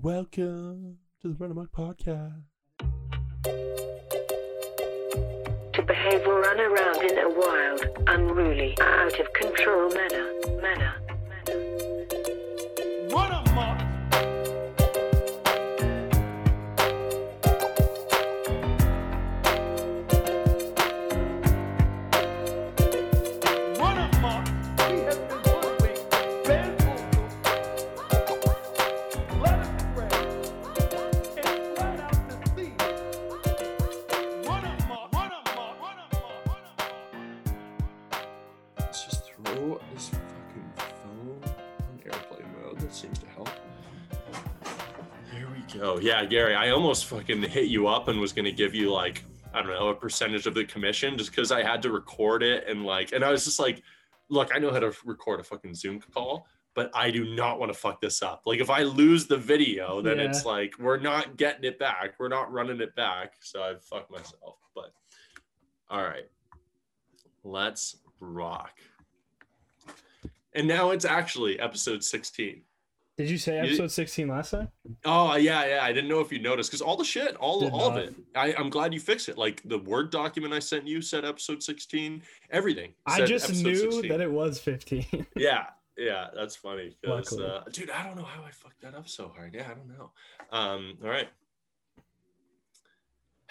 Welcome to the Run Amok Podcast. To behave or run around in a wild, unruly, out of control manner. Manner. Yeah, Gary, I almost fucking hit you up and was gonna give you like I don't know a percentage of the commission just because I had to record it and like and I was just like, look, I know how to record a fucking Zoom call, but I do not want to fuck this up. Like if I lose the video, then Yeah. it's like we're not getting it back. We're not running it back. So I fucked myself. But all right, let's rock. And now it's actually episode 16. Did you say You- episode 16 last time? Oh yeah, yeah. I didn't know if you noticed because all the shit, all Did all of it. I, I'm glad you fixed it. Like the word document I sent you said episode 16. Everything. I just knew 16. that it was 15. Yeah, yeah. That's funny. 'cause, uh, dude, I don't know how I fucked that up so hard. Yeah, I don't know. Um. All right.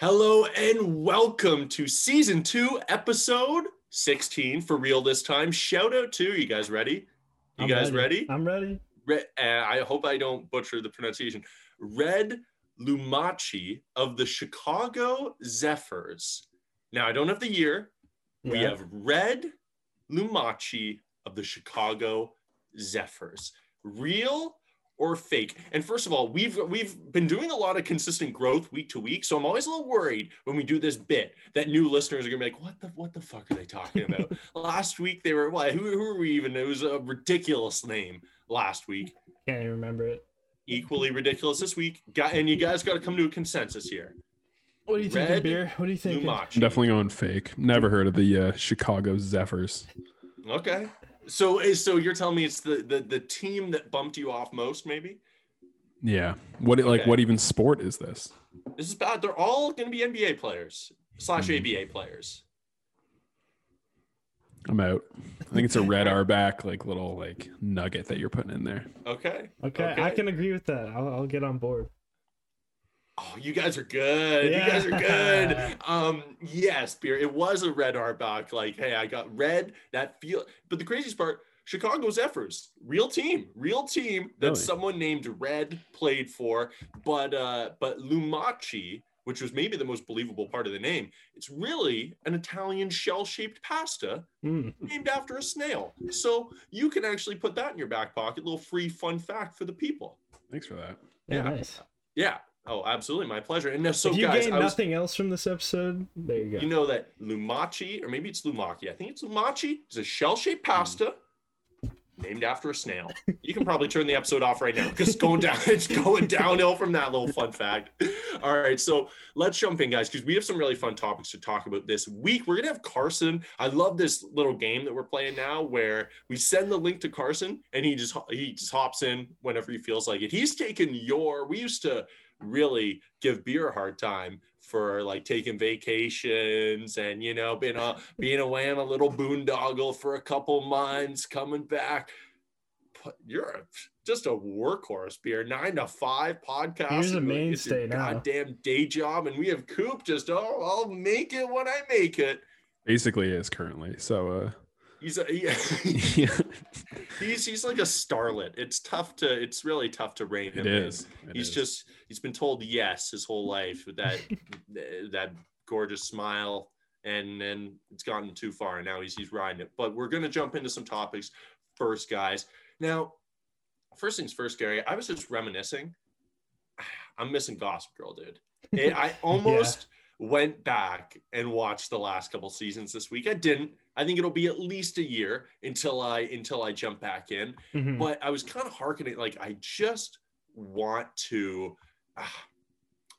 Hello and welcome to season two, episode 16 for real this time. Shout out to you guys. Ready? You I'm guys ready? I'm ready. Red, uh, I hope I don't butcher the pronunciation. Red Lumachi of the Chicago Zephyrs. Now, I don't have the year. We have Red Lumachi of the Chicago Zephyrs. Real or fake? And first of all, we've we've been doing a lot of consistent growth week to week, so I'm always a little worried when we do this bit that new listeners are gonna be like, "What the what the fuck are they talking about?" last week they were what? Who, who were we even? It was a ridiculous name last week Can't even remember it. equally ridiculous this week. Got and you guys got to come to a consensus here. What do you think, beer? What do you think? I'm definitely going fake. Never heard of the uh, Chicago Zephyrs. Okay. So eh, so you're telling me it's the the, the team that bumped you off most, maybe? Yeah. What like Okay. what even sport is this? This is bad. They're all going to be NBA players slash Mhm. ABA players. I'm out. I think it's a red R back like little like nugget that you're putting in there. Okay. Okay, I can agree with that. I'll, I'll get on board. Oh, you guys are good. You guys are good. Um, yes, beer. It was a red R back. Like, hey, I got red. That feel. But the craziest part, Chicago Zephyrs, real team, real team that Really? someone named Red played for. But uh, but Lumachi, which was maybe the most believable part of the name, it's really an Italian shell-shaped pasta Mm. named after a snail. So you can actually put that in your back pocket. Little free fun fact for the people. Thanks for that. Yeah, Yeah. nice. Yeah. Oh, absolutely, my pleasure. And now, so if you guys, gain I was, nothing else from this episode, there you go. you know that lumachi, or maybe it's lumaki. I think it's lumachi. It's a shell-shaped pasta named after a snail. You can probably turn the episode off right now because going down. It's going downhill from that little fun fact. All right, so let's jump in, guys, because we have some really fun topics to talk about this week. We're gonna have Carson. I love this little game that we're playing now, where we send the link to Carson and he just he just hops in whenever he feels like it. He's taken your. We used to really give beer a hard time for like taking vacations and you know being a being away on a little boondoggle for a couple months coming back but you're just a workhorse beer nine to five podcast Here's a mainstay now. goddamn day job and we have coop just oh i'll make it when i make it Basically is currently. So uh, he's a, he- yeah, he's he's like a starlet. It's tough to it's really tough to rein him it is. It he's is. just he's been told yes his whole life with that that gorgeous smile and then it's gotten too far and now he's he's riding it. But we're going to jump into some topics first guys. Now first things first gary i was just reminiscing. I'm missing gossip girl dude. It- i almost went back and watched the last couple seasons this week. I didn't i think it'll be at least a year until i until i jump back in Mhm. but I was kind of harkening like I just want to ah,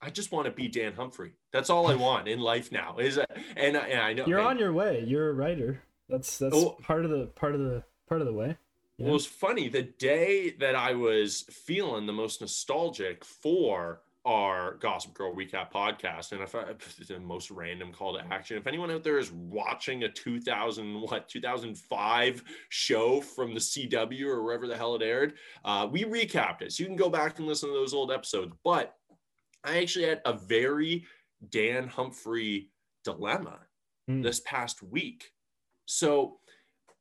I just want to be Dan Humphrey. That's all I want in life now. Is and, I- and I know You're on your way. You're a writer. That's that's Oh. part of the part of the part of the way. Yeah. Well, it was funny. The day that I was feeling the most nostalgic for our Gossip Girl recap podcast, and if I the most random call to action, if anyone out there is watching a 2000 what 2005 show from the CW or wherever the hell it aired, uh, we recapped it. So you can go back and listen to those old episodes. But I actually had a very Dan Humphrey dilemma Mm. this past week. So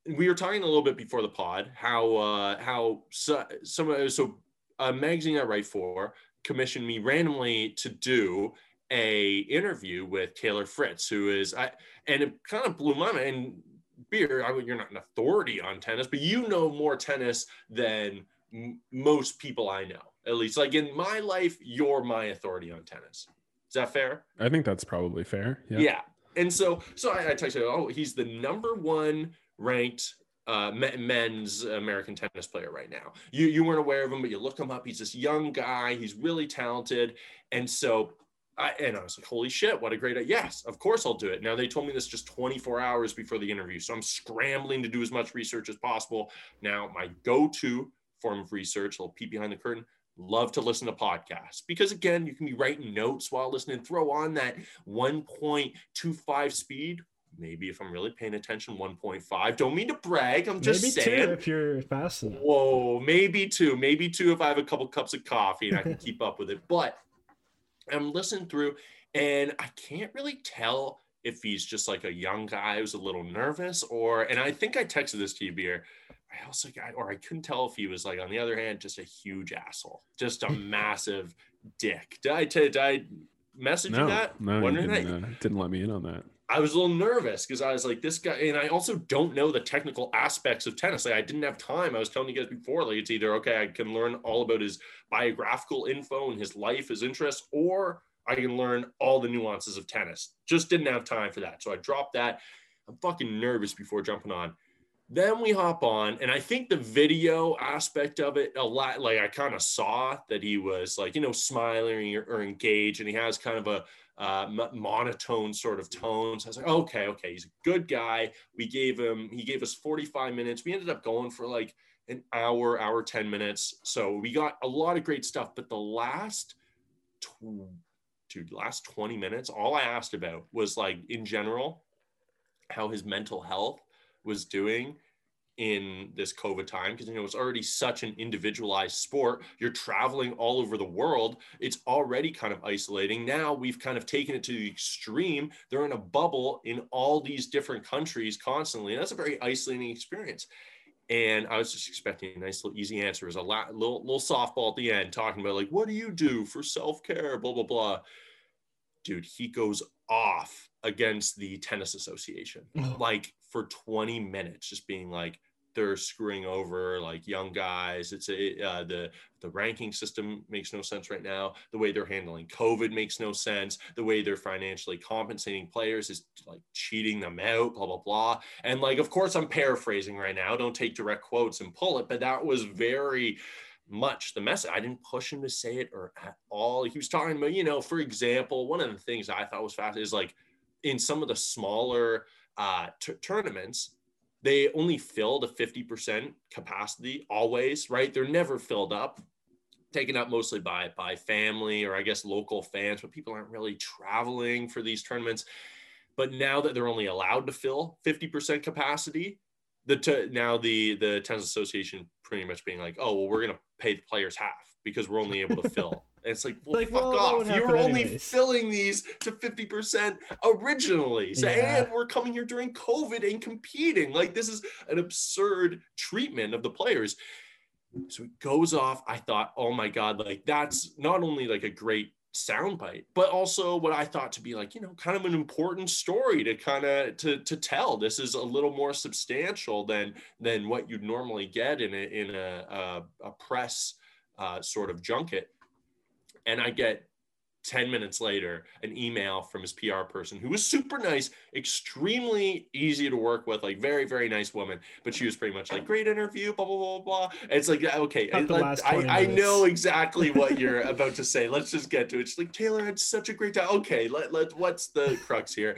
we were talking a little bit before the pod how uh how so, some so a magazine I write for commissioned me randomly to do a interview with Taylor Fritz, who is I and it kind of blew my mind. And beer, I, you're not an authority on tennis, but you know more tennis than m- most people I know. At least, like in my life, you're my authority on tennis. Is that fair? I think that's probably fair. Yeah. Yeah. And so, so I, I texted, oh, he's the number one ranked uh, men's American tennis player right now. You you weren't aware of him, but you look him up. He's this young guy. He's really talented. And so, I and I was like, holy shit, what a great. Yes, of course I'll do it. Now they told me this just 24 hours before the interview, so I'm scrambling to do as much research as possible. Now my go-to form of research, a little peek behind the curtain. Love to listen to podcasts because again, you can be writing notes while listening. Throw on that 1.25 speed. Maybe if I'm really paying attention, 1.5. Don't mean to brag. I'm just Maybe saying. two if you're fast enough. Whoa, maybe two, maybe two if I have a couple cups of coffee and I can keep up with it. But I'm listening through and I can't really tell if he's just like a young guy who's a little nervous or, and I think I texted this to you, Beer. I also got, or I couldn't tell if he was like, on the other hand, just a huge asshole, just a massive dick. Did I, t- did I message you that? no, you didn't, uh, didn't let me in on that. I was a little nervous because I was like, this guy, and I also don't know the technical aspects of tennis. Like, I didn't have time. I was telling you guys before, like, it's either okay, I can learn all about his biographical info and his life, his interests, or I can learn all the nuances of tennis. Just didn't have time for that. So I dropped that. I'm fucking nervous before jumping on. Then we hop on, and I think the video aspect of it a lot, like I kind of saw that he was like, you know, smiling or, or engaged, and he has kind of a uh, monotone sort of tones. I was like, okay, okay, he's a good guy. We gave him, he gave us 45 minutes. We ended up going for like an hour, hour, 10 minutes. So we got a lot of great stuff. But the last, two, dude, last 20 minutes, all I asked about was like in general, how his mental health was doing in this COVID time because you know it's already such an individualized sport. You're traveling all over the world. It's already kind of isolating. Now we've kind of taken it to the extreme. They're in a bubble in all these different countries constantly. And that's a very isolating experience. And I was just expecting a nice little easy answer. It was a lot, little, little softball at the end talking about like, what do you do for self-care? Blah, blah, blah. Dude, he goes off against the tennis association Oh. like for 20 minutes just being like they're screwing over like young guys. It's a uh, the the ranking system makes no sense right now. The way they're handling covid makes no sense. The way they're financially compensating players is like cheating them out blah blah blah. And like of course i'm paraphrasing right now. Don't take direct quotes and pull it but that was very much the message. I didn't push him to say it or at all. He was talking about, you know, for example, one of the things I thought was fast is like in some of the smaller uh, t- tournaments, they only fill a 50% capacity always, right? They're never filled up, taken up mostly by by family or I guess local fans, but people aren't really traveling for these tournaments. But now that they're only allowed to fill 50% capacity, the t- now the the tennis association pretty much being like, oh well, we're gonna pay the players half because we're only able to fill. And it's like, well, Like, fuck well, off. You were only anyways. filling these to 50% originally. So, Yeah. and we're coming here during COVID and competing. Like, this is an absurd treatment of the players. So it goes off. I thought, oh my God, like that's not only like a great soundbite, but also what I thought to be like, you know, kind of an important story to kind of to to tell. This is a little more substantial than than what you'd normally get in a in a a, a press uh, sort of junket. And I get 10 minutes later an email from his PR person who was super nice, extremely easy to work with, like very, very nice woman. But she was pretty much like, great interview, blah, blah, blah, blah. And it's like, okay, Not the let- last I, I know exactly what you're about to say. Let's just get to it. She's like, Taylor had such a great time. Okay, let, let what's the crux here?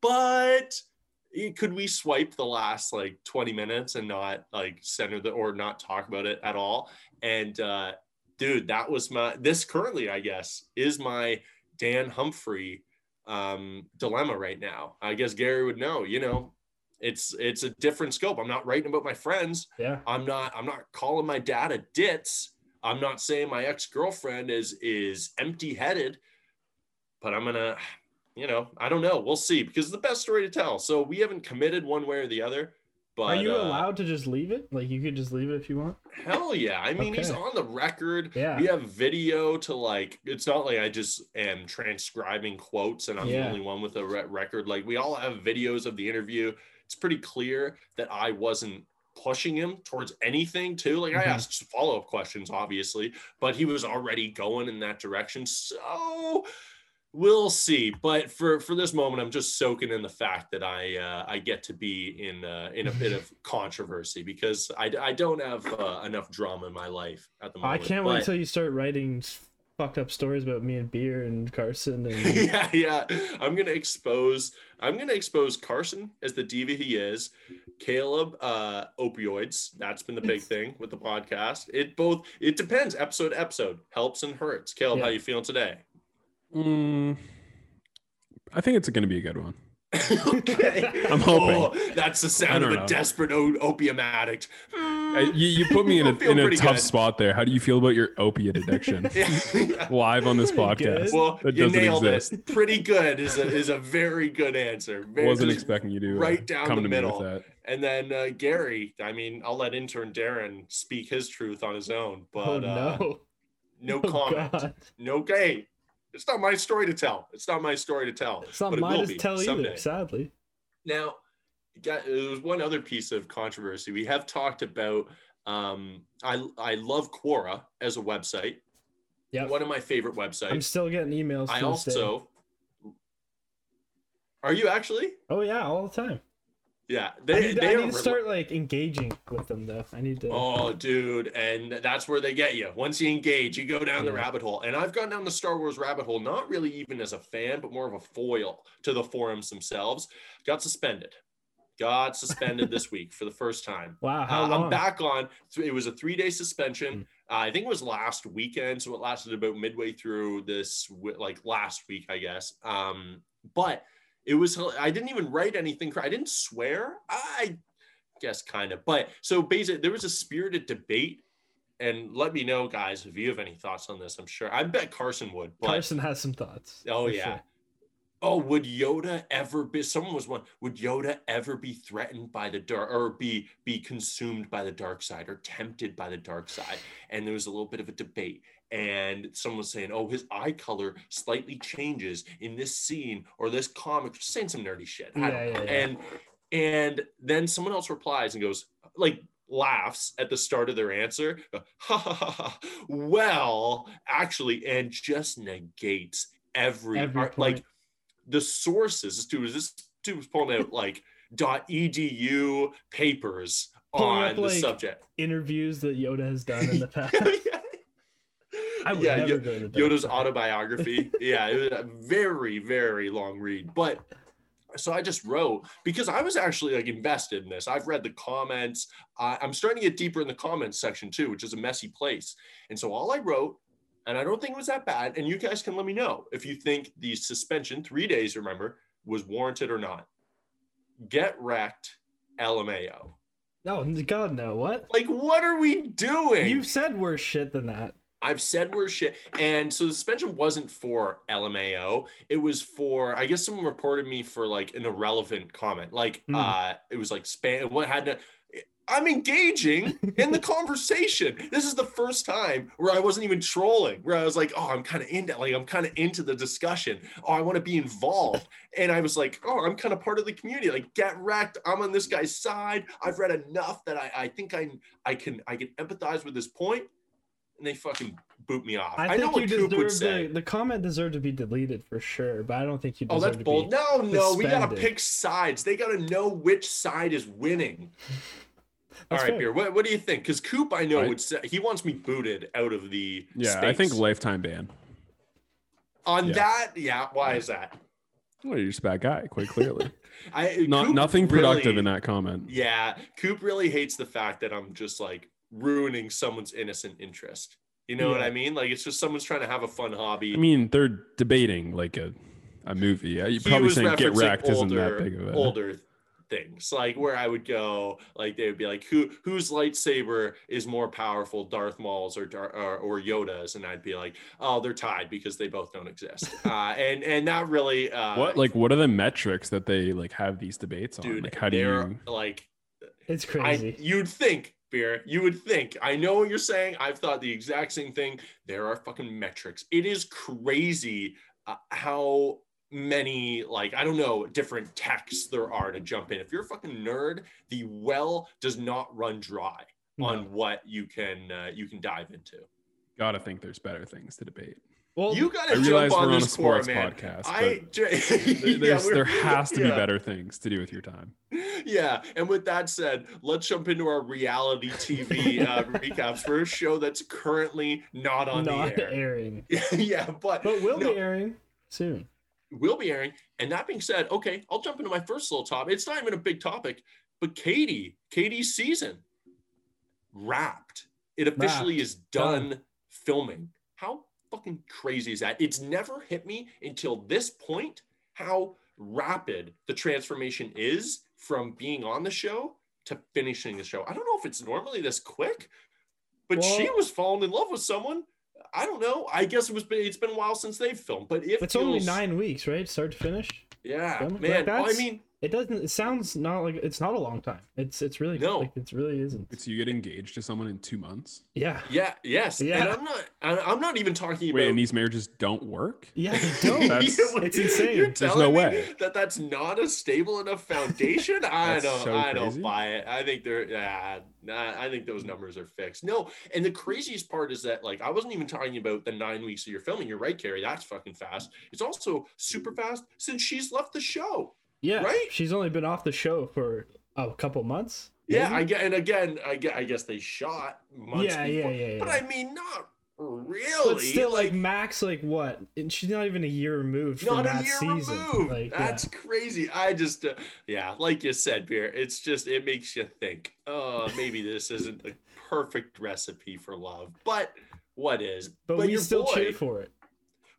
But eh, could we swipe the last like 20 minutes and not like center the or not talk about it at all? And uh dude, that was my this currently, I guess, is my Dan Humphrey um dilemma right now. I guess Gary would know, you know, it's it's a different scope. I'm not writing about my friends. Yeah. I'm not I'm not calling my dad a ditz. I'm not saying my ex-girlfriend is is empty-headed, but I'm gonna, you know, I don't know. We'll see because it's the best story to tell. So we haven't committed one way or the other. But Are you uh, allowed to just leave it? Like you could just leave it if you want. Hell yeah. I mean, he's on the record. Yeah. We have video to like, it's not like I just am transcribing quotes and I'm the only one with a re- record. Like, we all have videos of the interview. It's pretty clear that I wasn't pushing him towards anything, too. Like, I Mhm. asked follow up questions, obviously, but he was already going in that direction. So, we'll see but for for this moment i'm just soaking in the fact that i uh, i get to be in uh, in a bit of controversy because i i don't have uh, enough drama in my life at the moment. I can't wait until you start writing fucked up stories about me and beer and Carson and yeah yeah. I'm gonna expose i'm gonna expose carson as the diva he is caleb uh opioids. That's been the big thing with the podcast. It both it depends episode to episode helps and hurts. Caleb how you feeling today Mm, I think it's going to be a good one. okay. I'm hoping. Oh, that's the sound of a know. desperate o- opium addict. I, you, you put me in a, I feel in a tough good. spot there. How do you feel about your opiate addiction? Yeah. Live on this podcast. Good. well, that you doesn't nailed exist. it. Pretty good is a, is a very good answer. Very, Wasn't expecting you to uh, right down come the to middle. me with that. And then uh, Gary, I mean, I'll let intern Darren speak his truth on his own, but oh uh, no. no Oh, comment. God. No gay. It's not my story to tell. It's not my story to tell. It's not it mine to tell someday. either, sadly. Now, got, there was one other piece of controversy. We have talked about. Um, I I love Quora as a website. Yep. One of my favorite websites. I'm still getting emails. I also. Are you actually? Oh yeah, all the time. Yeah, I they need, they I need to start like engaging with them though. I need to. Oh, dude, and that's where they get you. Once you engage, you go down the rabbit hole. And I've gone down the Star Wars rabbit hole, not really even as a fan, but more of a foil to the forums themselves. Got suspended. Got suspended this week for the first time. Wow, how Uh, long? I'm back on. It was a three day suspension. Mm. Uh, I think it was last weekend, so it lasted about midway through this, like last week, I guess. Um, but it was. I didn't even write anything. I didn't swear. I guess kind of. But so basically, there was a spirited debate. And let me know, guys, if you have any thoughts on this. I'm sure. I bet Carson would. But Carson has some thoughts. Oh yeah. sure. Oh, would Yoda ever be? Someone was one. Would Yoda ever be threatened by the dark, or be be consumed by the dark side, or tempted by the dark side? And there was a little bit of a debate, and someone's saying, "Oh, his eye color slightly changes in this scene or this comic," saying some nerdy shit. Yeah, yeah, yeah. And and then someone else replies and goes, like laughs at the start of their answer. Ha ha ha. ha. Well, actually, and just negates every, Every like the sources. This dude was this dude was pulling out like dot edu papers Pulling on up, the like, subject. Interviews that Yoda has done in the past. I would yeah, never go to the Yoda's side. autobiography. yeah, it was a very, very long read. But so I just wrote because I was actually like invested in this. I've read the comments. I I'm starting to get deeper in the comments section too, which is a messy place. And so all I wrote, and I don't think it was that bad. And you guys can let me know if you think the suspension, three days, remember, was warranted or not. Get wrecked, LMAO. No, God, no. What? Like, what are we doing? You've said worse shit than that. I've said worse shit. And so the suspension wasn't for LMAO. It was for, I guess someone reported me for like an irrelevant comment. Like Hmm. uh it was like spam what had to I'm engaging in the conversation. This is the first time where I wasn't even trolling, where I was like, oh, I'm kind of into like I'm kind of into the discussion. Oh, I want to be involved. And I was like, oh, I'm kind of part of the community. Like, get wrecked. I'm on this guy's side. I've read enough that I, I think I I can I can empathize with this point. And they fucking boot me off. I, I, think know what you Coop would say. the, the comment deserved to be deleted for sure, but I don't think you Oh, deserve that's to bold. be. No, no, we gotta pick sides. They gotta know which side is winning. All That's right, fair. beer. What, what do you think? Because Coop, I know I- would say he wants me booted out of the Yeah, I think lifetime ban. on yeah. that. Yeah, why is that? Well, you're just a bad guy, quite clearly. I Not Coop nothing productive really- in that comment. Yeah, Coop really hates the fact that I'm just like ruining someone's innocent interest. You know what I mean? Like it's just someone's trying to have a fun hobby. I mean, they're debating like a a movie. Yeah, You're He probably saying Get referencing Wrecked isn't older, that big of a. older things like where I would go like they would be like who whose lightsaber is more powerful Darth Maul's or Dar- or, or Yoda's and I'd be like oh they're tied because they both don't exist uh, and and not really uh, What like what are the metrics that they like have these debates on? dude like how do you? like It's I crazy. you'd think beer you would think. I know what you're saying. I've thought the exact same thing. There are fucking metrics. It is crazy uh, how many like I don't know different texts there are to jump in. If you're a fucking nerd the well does not run dry No. on what you can uh, you can dive into. Gotta think there's better things to debate. Well, you got I to realize jump on we're on a this core sports man podcast, I but j- There- Yeah, there has to be better things to do with your time. yeah and with that said let's jump into our reality tv uh, recaps for a show that's currently not on not the air. airing, yeah but but will no, be airing soon. will be airing. And that being said okay i'll jump into my first little topic it's not even a big topic but katie katie's season. Wrapped. It officially Wrapped. is done. filming. How fucking crazy is that. It's never hit me until this point how rapid the transformation is from being on the show to finishing the show. I don't know if it's normally this quick but she was falling in love with someone. I don't know. I guess it was it's been a while since they've filmed but it It's only nine weeks, right? Start to finish. yeah man Like, well, i mean It doesn't. It sounds not like it's not a long time. It's it's really No. Like, it really isn't. So you get engaged to someone in two months. Yeah. yeah yes and Yeah. i'm not I- i'm not even talking Wait, about and these marriages don't work? Yeah. They don't. That's- It's insane. You're There's no way. that that's not a stable enough foundation. I That's don't. so I don't buy it. I think they're. Yeah, nah, I think those numbers are fixed. No, and the craziest part is that like I wasn't even talking about the nine weeks of your filming. You're right, Carrie. That's fucking fast. It's also super fast since she's left the show. Yeah. Right? She's only been off the show for a couple months. Yeah, maybe? I get. And again, I get. I guess they shot months Yeah, yeah, before. yeah, But. I mean, not really. But still, like Max, like what? And she's not even a year removed from not a year season. removed. Like, That's crazy. I just, uh, yeah, like you said, beer. It's just it makes you think. Oh, maybe this isn't the perfect recipe for love, but what is? yeah. but, we still boy, cheer for it.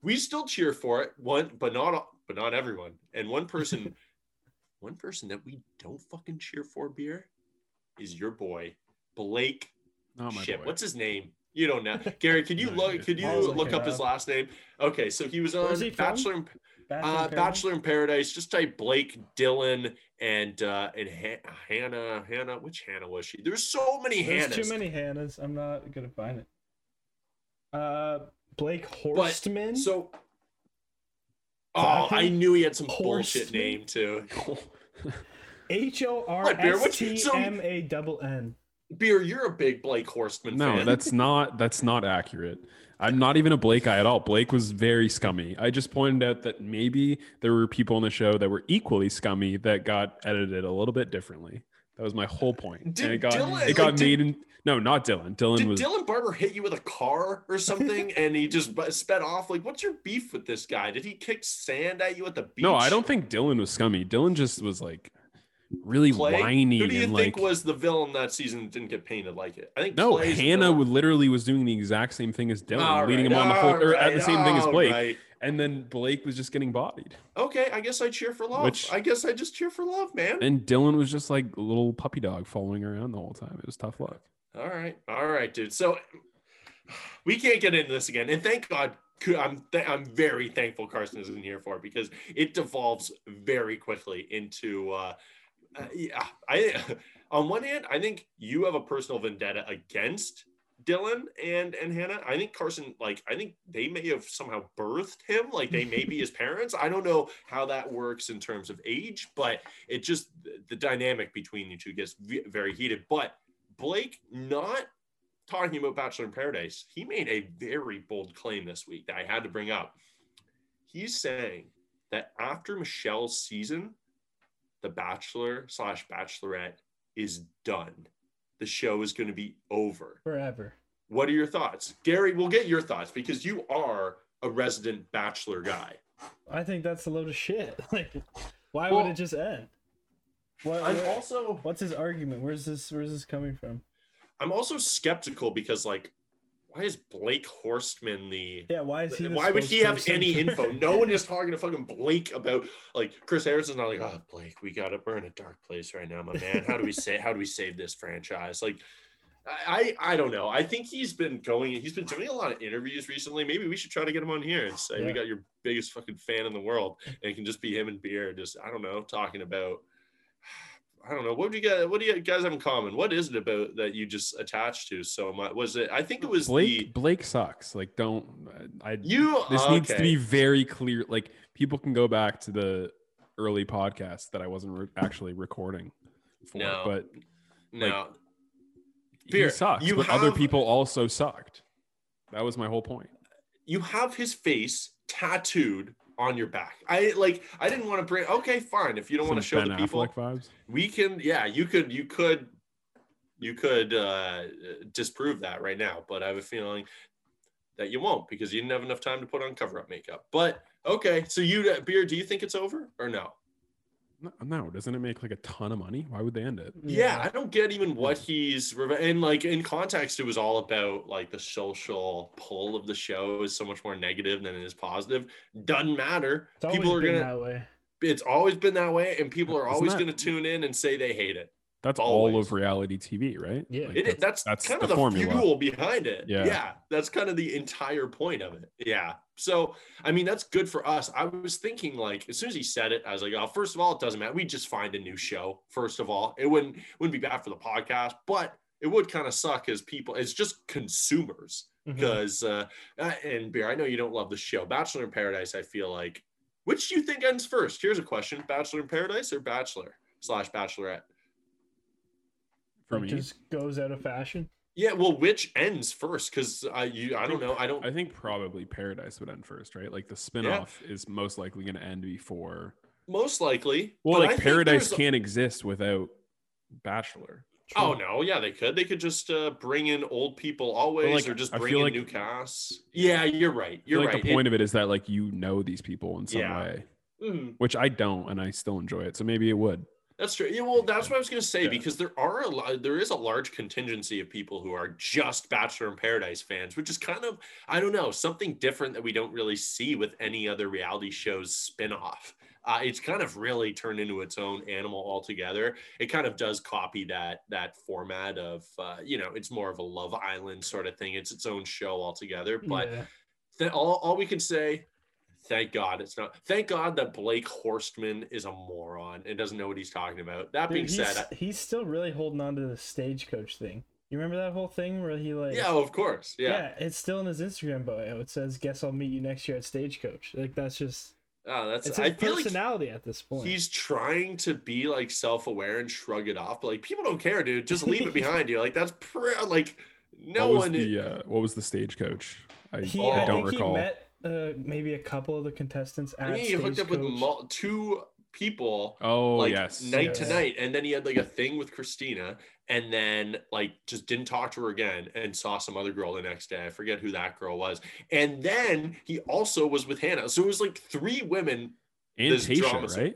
We still cheer for it. One, but not, all- but not everyone. And one person, one person that we don't fucking cheer for, beer, is your boy Blake. Not my Shit, boy. what's his name? You don't know, Gary. Could you No look? Could you look look up his last name? Okay, so he was on he? Bachelor. in Bachelor uh, in Paradise? Bachelor in Paradise. Just type Blake, Dylan, and uh, and ha- Hannah. Hannah, which Hannah was she? There's so many There's Hannahs. too many Hannahs. I'm not gonna find it. Uh, Blake But- Horstman. So, oh, I knew he had some bullshit Horseman? name too. H O R What, Bear? S What- T so- M A double N. Beer, you're a big Blake Horstman No, fan. that's not that's not accurate. I'm not even a Blake guy at all. Blake was very scummy. I just pointed out that maybe there were people on the show that were equally scummy that got edited a little bit differently. That was my whole point. Did and it got Dylan- it got like, did- made in no, not Dylan. Dylan Did was Dylan Barbour hit you with a car or something, and he just sped off? Like, what's your beef with this guy? Did he kick sand at you at the beach? no. I don't think Dylan was scummy. Dylan just was like really Clay? whiny Who do you and think like was the villain that season? Didn't get painted like it. I think no. Clay's Hannah would literally was doing the exact same thing as Dylan, All leading right, him on the whole all or at the same thing as Blake, right. And then Blake was just getting bodied. Okay, I guess I cheer for love. Which- I guess I just cheer for love, man. And Dylan was just like a little puppy dog following around the whole time. It was tough luck. All right, all right, dude. So we can't get into this again, and thank God. I'm th- I'm very thankful Carson isn't here for it because it devolves very quickly into. Uh, uh, yeah, I on one hand, I think you have a personal vendetta against Dylan and and Hannah. I think Carson, like, I think they may have somehow birthed him, like they may be his parents. I don't know how that works in terms of age, but it just the dynamic between the two gets very heated. But Blake not talking about Bachelor in Paradise, he made a very bold claim this week that I had to bring up. He's saying that after Michelle's season, the Bachelor slash Bachelorette is done. The show is going to be over. Forever. What are your thoughts? Gary, we'll get your thoughts because you are a resident Bachelor guy. I think that's a load of shit. Like, why Well, would it just end? What, I'm what- also what's his argument? Where's this? Where's this coming from? I'm also skeptical because like, why is Blake Horstman the Yeah, why is he? Why would he have any info? No one is talking to fucking Blake about like Chris Harrison's not like, oh Blake, we gotta we're in a dark place right now, my man. How do we say how do we save this franchise? Like I I don't know. I think he's been going, he's been doing a lot of interviews recently. Maybe we should try to get him on here and say we got your biggest fucking fan in the world. And it can just be him and beer, just I don't know, talking about I don't know. What do you guys what do you guys have in common? What is it about that you just attached to so much? Was it I think it was Blake the Blake sucks. Like, don't I? you this needs to be very clear. Like, people can go back to the early podcast that I wasn't re- actually recording for, No. but no. he Beer, sucks. you but other people also sucked. That was my whole point. you have his face tattooed on your back. I like I didn't want to bring okay, fine. If you don't want to show Ben the people, Affleck vibes. we can yeah, you could you could you could uh disprove that right now, but I have a feeling that you won't because you didn't have enough time to put on cover up makeup. But okay, so you beer, do you think it's over or no? No, no, doesn't it make like a ton of money? Why would they end it? Yeah, I don't get even what he's reve- and like in context, it was all about like the social pull of the show is so much more negative than it is positive. Doesn't matter. It's People are gonna. that way. It's always been that way, and people are Isn't always that- gonna tune in and say they hate it. That's all of reality TV, right? Yeah. Like, It is that's, that's kind the of the formula. fuel behind it. Yeah. yeah, that's kind of the entire point of it. Yeah. So I mean, that's good for us. I was thinking like as soon as he said it, I was like, oh, first of all, it doesn't matter. We just find a new show. First of all, it wouldn't wouldn't be bad for the podcast, but it would kind of suck as people. It's just consumers because uh, uh, and beer. I know you don't love the show Bachelor in Paradise. I feel like which do you think ends first? Here's a question: Bachelor in Paradise or Bachelor slash Bachelorette? For Like, me, just goes out of fashion. Yeah, well, which ends first? Because I you I don't know. I don't. I think probably Paradise would end first, right? Like the spinoff is most likely going to end before. most likely. Well, but I like Paradise can't exist without Bachelor. Oh no, yeah, they could. They could just uh, bring in old people always, like, or just bring in like- new casts. Yeah, you're right. I feel You're like right. the point of it is that like you know these people in some Yeah. way, It- mm, which I don't, and I still enjoy it. So maybe it would. That's true. Yeah, well, that's what I was gonna say Yeah. because there are a lot. There is a large contingency of people who are just Bachelor in Paradise fans, which is kind of I don't know something different that we don't really see with any other reality shows spinoff. Uh, it's kind of really turned into its own animal altogether. It kind of does copy that that format of uh, you know it's more of a Love Island sort of thing. It's its own show altogether. But yeah. all, all we can say, thank God it's not. Thank God that Blake Horstman is a moron and doesn't know what he's talking about. That Dude, being he's, said, I- he's still really holding on to the stagecoach thing. You remember that whole thing where he like yeah, of course, yeah. yeah, it's still in his Instagram bio. It says, "Guess I'll meet you next year at Stagecoach." Like that's just Oh, that's. it's his I feel like personality at this point. he's trying to be like self-aware and shrug it off, but like people don't care, dude. Just leave it behind you. Like that's pr- like no what was one. the uh, what was the stagecoach? I, he, I I don't think recall. he met uh, maybe a couple of the contestants I at think he hooked up with Stagecoach. two people oh like yes, night yes. to night and then he had like a thing with Kristina and then like just didn't talk to her again and saw some other girl the next day i forget who that girl was and then he also was with hannah so it was like three women and this Tasha, right?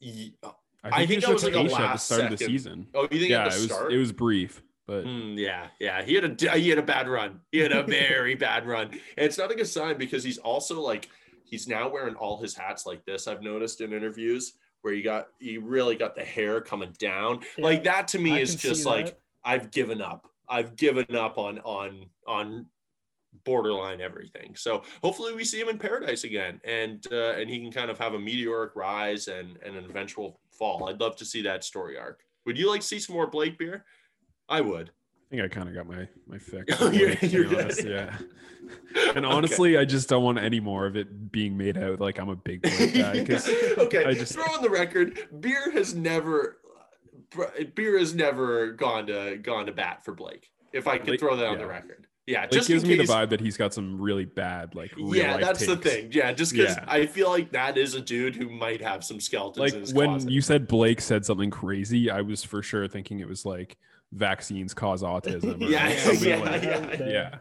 Ye- oh I think, think he that was was, with like, a Tasha at the last start of the season. oh you think Yeah, at it was start it was brief, but Mm, yeah, yeah. He had a he had a bad run. He had a very bad run. And it's not a good sign because he's also like he's now wearing all his hats like this. I've noticed in interviews where he got he really got the hair coming down. Yeah, like that to me I is just like that. I've given up. I've given up on on on borderline everything. So hopefully we see him in paradise again and uh, and he can kind of have a meteoric rise and and an eventual fall. I'd love to see that story arc. Would you like to see some more Blake beer? I would. I think I kind of got my my fix. Oh, you're- you're honest, Yeah. And Okay. honestly, I just don't want any more of it being made out like I'm a big Blake guy. okay, I just- throw on the record. Beer has never, beer has never gone to gone to bat for Blake. If I could throw that on yeah. the record, yeah, It just gives me the vibe that he's got some really bad, like yeah, that's the thing. Yeah, just because Yeah. I feel like that is a dude who might have some skeletons Like in his when closet. you said Blake said something crazy, I was for sure thinking it was like vaccines cause autism. Or Yeah, like yeah, like- yeah. yeah.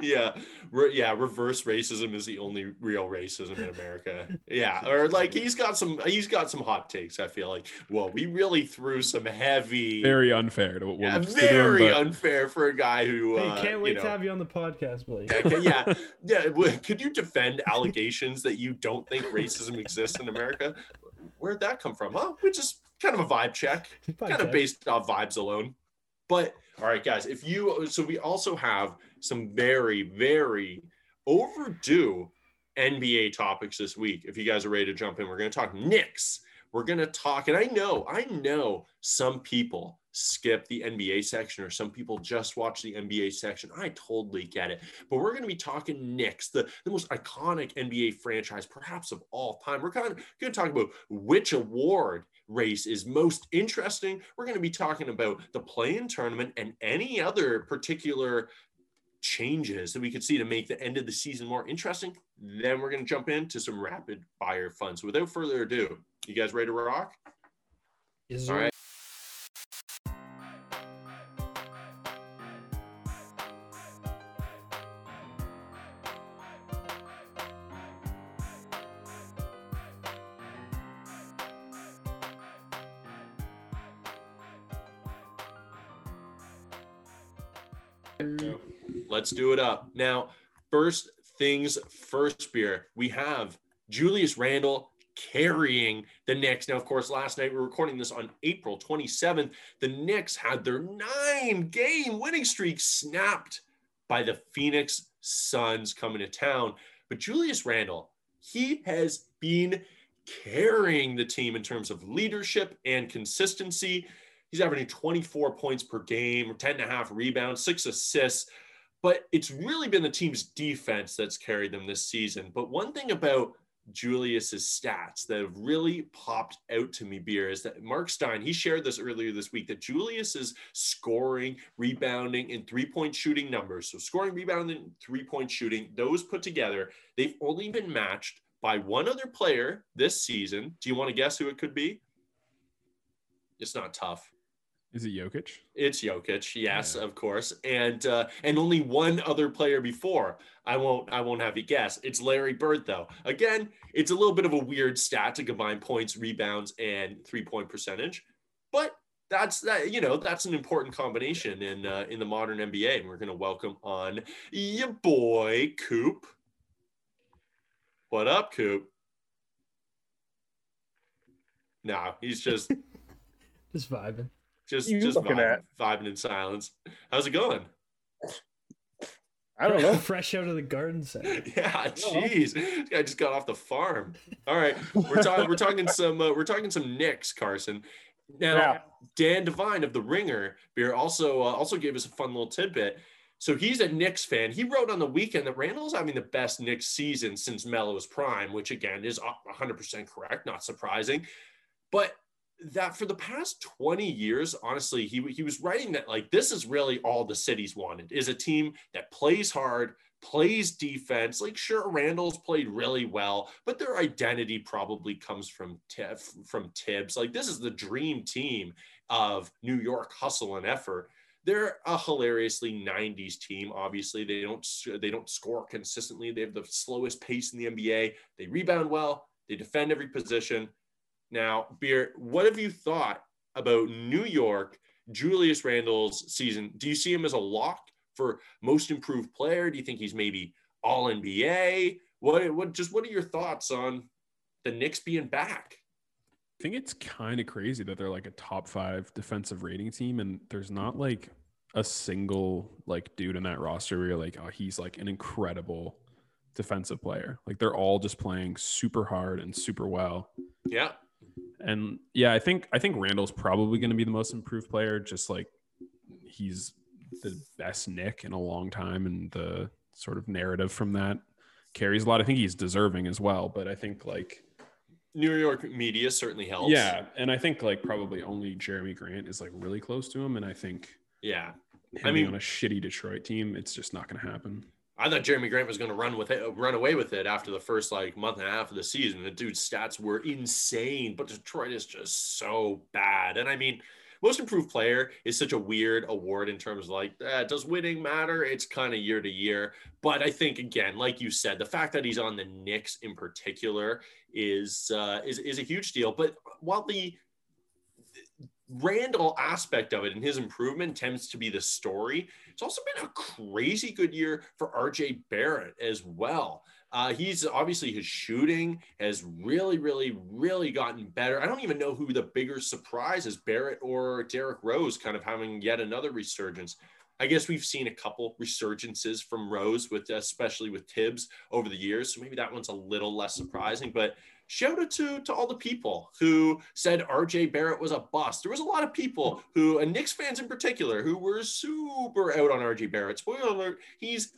yeah, re- yeah. Reverse racism is the only real racism in America. Yeah, or like he's got some he's got some hot takes. I feel like, well, we really threw some heavy, Very unfair to what yeah, we'll consider him, very but unfair for a guy who. Hey, uh, can't wait you know, to have you on the podcast, Blake. Okay, yeah, yeah. Could you defend allegations that you don't think racism exists in America? Where'd that come from? Huh? Which is kind of a vibe check, kind of based off vibes alone. But all right, guys, if you so we also have some very, very overdue NBA topics this week. If you guys are ready to jump in, we're going to talk Knicks. We're going to talk, and I know, I know some people skip the NBA section or some people just watch the NBA section. I totally get it. But we're going to be talking Knicks, the, the most iconic NBA franchise, perhaps of all time. We're kind of going to talk about which award race is most interesting. We're going to be talking about the play in tournament and any other particular changes that we could see to make the end of the season more interesting. Then we're going to jump into some rapid fire fun. So without further ado, you guys ready to rock? Is All right. Let's do it up. Now, first things first, beer. We have Julius Randle carrying the Knicks. Now, of course, last night we were recording this on April 27th. The Knicks had their nine game winning streak snapped by the Phoenix Suns coming to town. But Julius Randle, he has been carrying the team in terms of leadership and consistency. He's averaging 24 points per game, 10 and a half rebounds, six assists. But it's really been the team's defense that's carried them this season. But one thing about Julius's stats that have really popped out to me, Beer, is that Mark Stein, he shared this earlier this week that Julius's scoring, rebounding, and three-point shooting numbers. So scoring, rebounding, three-point shooting, those put together, they've only been matched by one other player this season. Do you want to guess who it could be? It's not tough. Is it Jokic? It's Jokic, yes, Yeah. of course, and uh, and only one other player before. I won't I won't have you guess. It's Larry Bird, though. Again, it's a little bit of a weird stat to combine points, rebounds, and three point percentage, but that's that. You know, that's an important combination in uh, in the modern NBA, and we're going to welcome on your boy Coop. What up, Coop? No, he's just Just vibing. Just You just looking vibing, at? vibing in silence. How's it going? I don't know. Fresh out of the garden center. Yeah, jeez, this guy just got off the farm. All right, we're talking. We're talking some. Uh, we're talking some Knicks, Carson. Now, Yeah. Dan Devine of the Ringer beer also uh, also gave us a fun little tidbit. So he's a Knicks fan. He wrote on the weekend that Randle's having the best Knicks season since Melo's prime, which again is 100% correct, not surprising. But that for the past 20 years, honestly, he, he was writing that like this is really all the city's wanted is a team that plays hard, plays defense. Like, sure, Randle's played really well, but their identity probably comes from from Thibs. Like, this is the dream team of New York hustle and effort. They're a hilariously 90s team. Obviously, they don't they don't score consistently. They have the slowest pace in the NBA. They rebound well. They defend every position. Now, Beer, what have you thought about New York, Julius Randle's season? Do you see him as a lock for most improved player? Do you think he's maybe all NBA? What what just what are your thoughts on the Knicks being back? I think it's kind of crazy that they're like a top five defensive rating team, and there's not like a single like dude in that roster where you're like, oh, he's like an incredible defensive player. Like they're all just playing super hard and super well. Yeah. And yeah, I think I think Randle's probably going to be the most improved player. Just like he's the best Knick in a long time, and the sort of narrative from that carries a lot. I think he's deserving as well, but I think like New York media certainly helps. yeah, and I think like probably only Jerami Grant is like really close to him, and I think Yeah. I mean- on a shitty Detroit team, it's just not going to happen. I thought Jerami Grant was going to run with it, run away with it after the first like month and a half of the season. The dude's stats were insane, but Detroit is just so bad. And I mean, most improved player is such a weird award in terms of like, uh, does winning matter? It's kind of year to year. But I think again, like you said, the fact that he's on the Knicks in particular is uh, is is a huge deal. But while the Randle aspect of it and his improvement tends to be the story. It's also been a crazy good year for RJ Barrett as well. Uh, he's obviously his shooting has really, really, really gotten better. I don't even know who the bigger surprise is, Barrett or Derrick Rose, kind of having yet another resurgence. I guess we've seen a couple resurgences from Rose, with especially with Thibs over the years, so maybe that one's a little less surprising. But shout out to to all the people who said RJ Barrett was a bust. There was a lot of people who, and Knicks fans in particular, who were super out on RJ Barrett. Spoiler alert: he's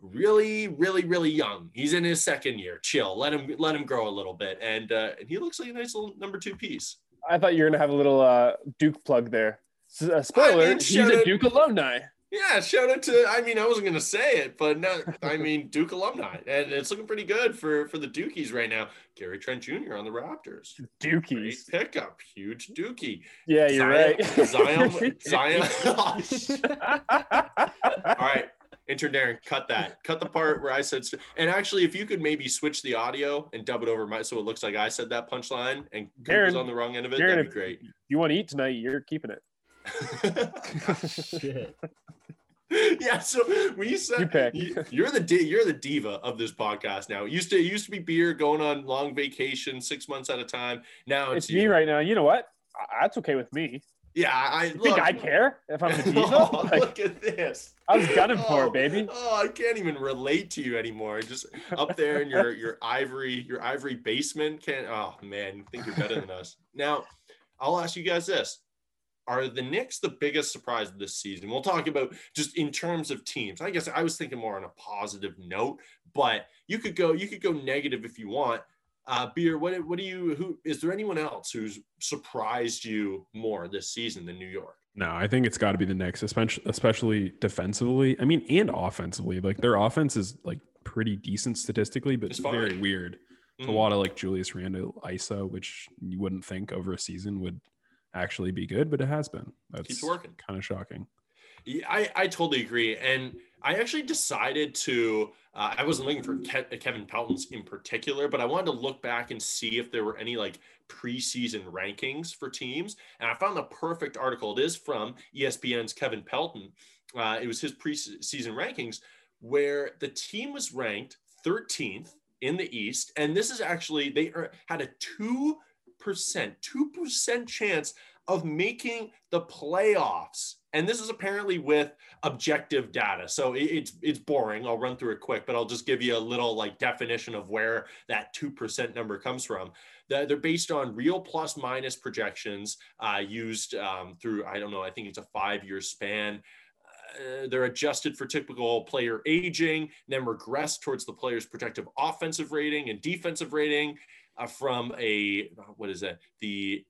really, really, really young. He's in his second year. Chill. Let him let him grow a little bit, and uh, and he looks like a nice little number two piece. I thought you were gonna have a little uh, Duke plug there. S- uh, spoiler: I mean, he's a Duke alumni. Yeah, shout out to. I mean, I wasn't gonna say it, but no, I mean Duke alumni, and it's looking pretty good for for the Dukies right now. Gary Trent Jr. on the Raptors. Great pickup, huge Dookie. Yeah, you're Zion- right. Zion, Zion. Oh. All right, intern Darren, cut that. Cut the part where I said. st- And actually, if you could maybe switch the audio and dub it over my, so it looks like I said that punchline and Cooper's Darren, on the wrong end of it, Darren, that'd be if- great. you want to eat tonight? You're keeping it. Oh, shit. yeah, so we said You are the you're the diva of this podcast now. It used to it used to be beer going on long vacation six months at a time. Now it's, It's me right now. You know what? That's okay with me. Yeah, I You look, think I care if I'm the diva? Oh, Like, look at this. I was gunning for Oh, it, baby. Oh, I can't even relate to you anymore. Just up there in your your ivory your ivory basement. Can't. Oh man, you think you're better than us. Now, I'll ask you guys this: Are the Knicks the biggest surprise of this season? We'll talk about just in terms of teams. I guess I was thinking more on a positive note, but you could go you could go negative if you want. Uh, Beer, what what do you who is there anyone else who's surprised you more this season than New York? No, I think it's got to be the Knicks, especially especially defensively. I mean, and offensively. Like their offense is like pretty decent statistically, but It's very weird. It's a lot of like Julius Randle ISO, which you wouldn't think over a season would actually be good, but it has been. That's Keeps working. Kind of shocking. Yeah, I, I totally agree. And I actually decided to, uh, I wasn't looking for Ke- Kevin Pelton's in particular, but I wanted to look back and see if there were any like preseason rankings for teams. And I found the perfect article. It is from ESPN's Kevin Pelton. Uh, it was his preseason rankings where the team was ranked 13th in the East. And this is actually, they are, had a 2%, 2% chance of making the playoffs. And this is apparently with objective data. So it's it's boring. I'll run through it quick, but I'll just give you a little like definition of where that 2% number comes from. They're based on real plus minus projections uh, used um, through, I don't know, I think it's a five year span. Uh, they're adjusted for typical player aging, then regress towards the player's projected offensive rating and defensive rating uh, from a, what is that? The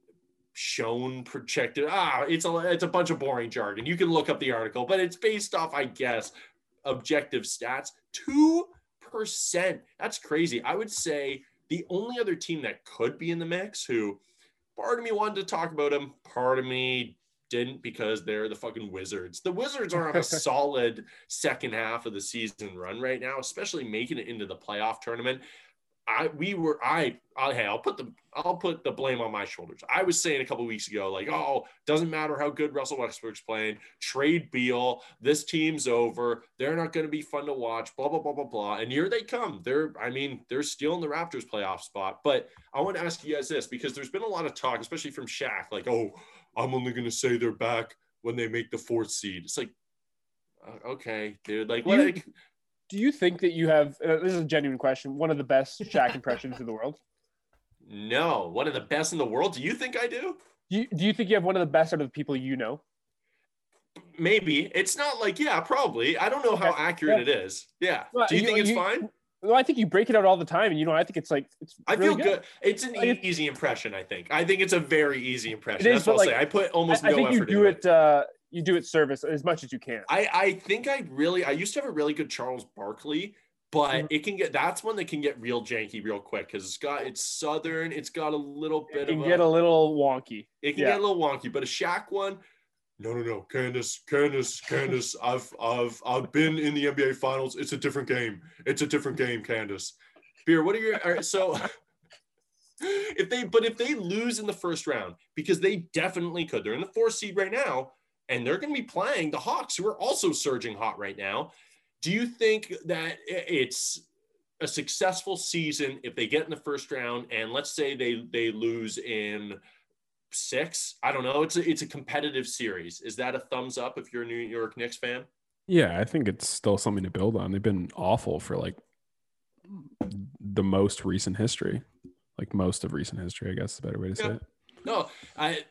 shown projected ah it's a it's a bunch of boring jargon. You can look up the article but it's based off i guess objective stats. 2% that's crazy. I would say the only other team that could be in the mix who part of me wanted to talk about them part of me didn't because they're the fucking wizards. The wizards are on a solid second half of the season run right now especially making it into the playoff tournament I we were I, I hey I'll put the I'll put the blame on my shoulders. I was saying a couple weeks ago like oh doesn't matter how good Russell Westbrook's playing trade Beal this team's over they're not going to be fun to watch blah blah blah blah blah. And here they come. They're I mean they're still in the Raptors playoff spot. But I want to ask you guys this because there's been a lot of talk especially from Shaq like oh I'm only going to say they're back when they make the fourth seed. It's like uh, okay dude like what Do you think that you have? Uh, this is a genuine question. One of the best Shaq impressions in the world. no one of the best in the world do you think I do Do you, do you think you have one of the best out of the people you know? Maybe it's not like yeah, probably. I don't know how accurate it is. Yeah. Well, Do you, you- think it's you- fine? Well, I think you break it out all the time, and you know, I think it's like it's. I really feel good. It's an Like, easy impression. I think. I think it's a very easy impression. It is, That's what I'll but, say. I put almost I, I no think you do into it. Uh, you do it service as much as you can. I I think I really I used to have a really good Charles Barkley, but mm-hmm. it can get that's one that can get real janky real quick because it's got it's southern, it's got a little It bit can of get a little wonky. it can yeah. get a little wonky, but a Shaq one. No, no, no, Candace, Candace, Candace. I've, I've, I've been in the NBA Finals. It's a different game. It's a different game, Candace. Beer, what are your all right, so? If they, but if they lose in the first round, because they definitely could, they're in the fourth seed right now, and they're going to be playing the Hawks, who are also surging hot right now. Do you think that it's a successful season if they get in the first round, and let's say they they lose in six. I don't know. It's a, it's a competitive series. Is that a thumbs up if you're a New York Knicks fan? Yeah, I think it's still something to build on. They've been awful for like the most recent history, like most of recent history. I guess is a better way to say it. No, I,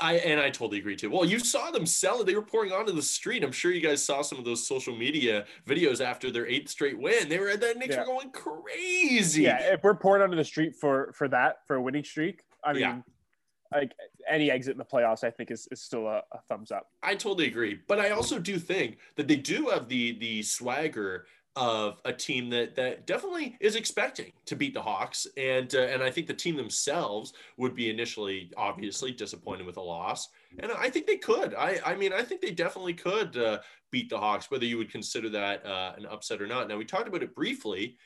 I, and I totally agree too. Well, you saw them sell it. They were pouring onto the street. I'm sure you guys saw some of those social media videos after their eighth straight win. They were the Knicks Yeah. were going crazy. Yeah, if we're pouring onto the street for for that for a winning streak, I mean, Yeah. like any exit in the playoffs, I think is, is still a, a thumbs up. I totally agree, but I also do think that they do have the the swagger of a team that that definitely is expecting to beat the Hawks, and uh, and I think the team themselves would be initially obviously disappointed with a loss, and I think they could. I I mean I think they definitely could uh, beat the Hawks, whether you would consider that uh, an upset or not. Now we talked about it briefly.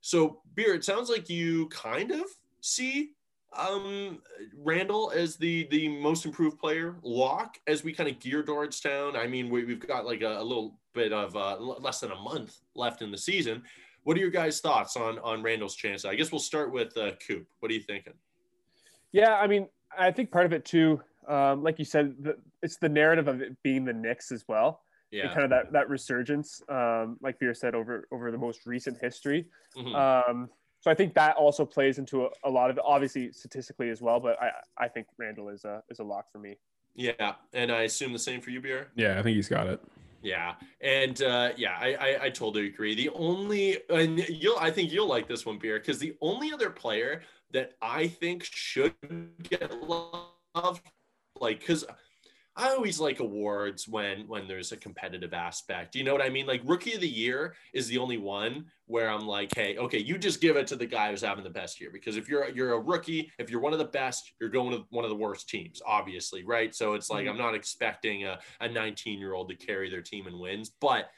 So beer, it sounds like you kind of see um Randle as the the most improved player lock as we kind of gear towards town. I mean, we, we've got like a, a little bit of uh, l- less than a month left in the season. What are your guys' thoughts on on Randle's chance? I guess we'll start with uh, Coop. What are you thinking? Yeah, I mean, I think part of it too, um, like you said, the, it's the narrative of it being the Knicks as well. and Yeah, kind of that that resurgence, um, like Beer said, over over the most recent history. Mhm. Um, so I think that also plays into a, a lot of obviously statistically as well. But I I think Randle is a is a lock for me. yeah, and I assume the same for you, Beer. Yeah, I think he's got it. Yeah, and uh, yeah, I, I I totally agree. The only and you'll I think you'll like this one, Beer, because the only other player that I think should get love, like, because I always like awards when when there's a competitive aspect. You know what I mean? Like rookie of the year is the only one where I'm like, hey, okay, you just give it to the guy who's having the best year because if you're you're a rookie, if you're one of the best, you're going to one of the worst teams, obviously, right? So it's like mm-hmm. I'm not expecting a, a 19 year old to carry their team and wins, but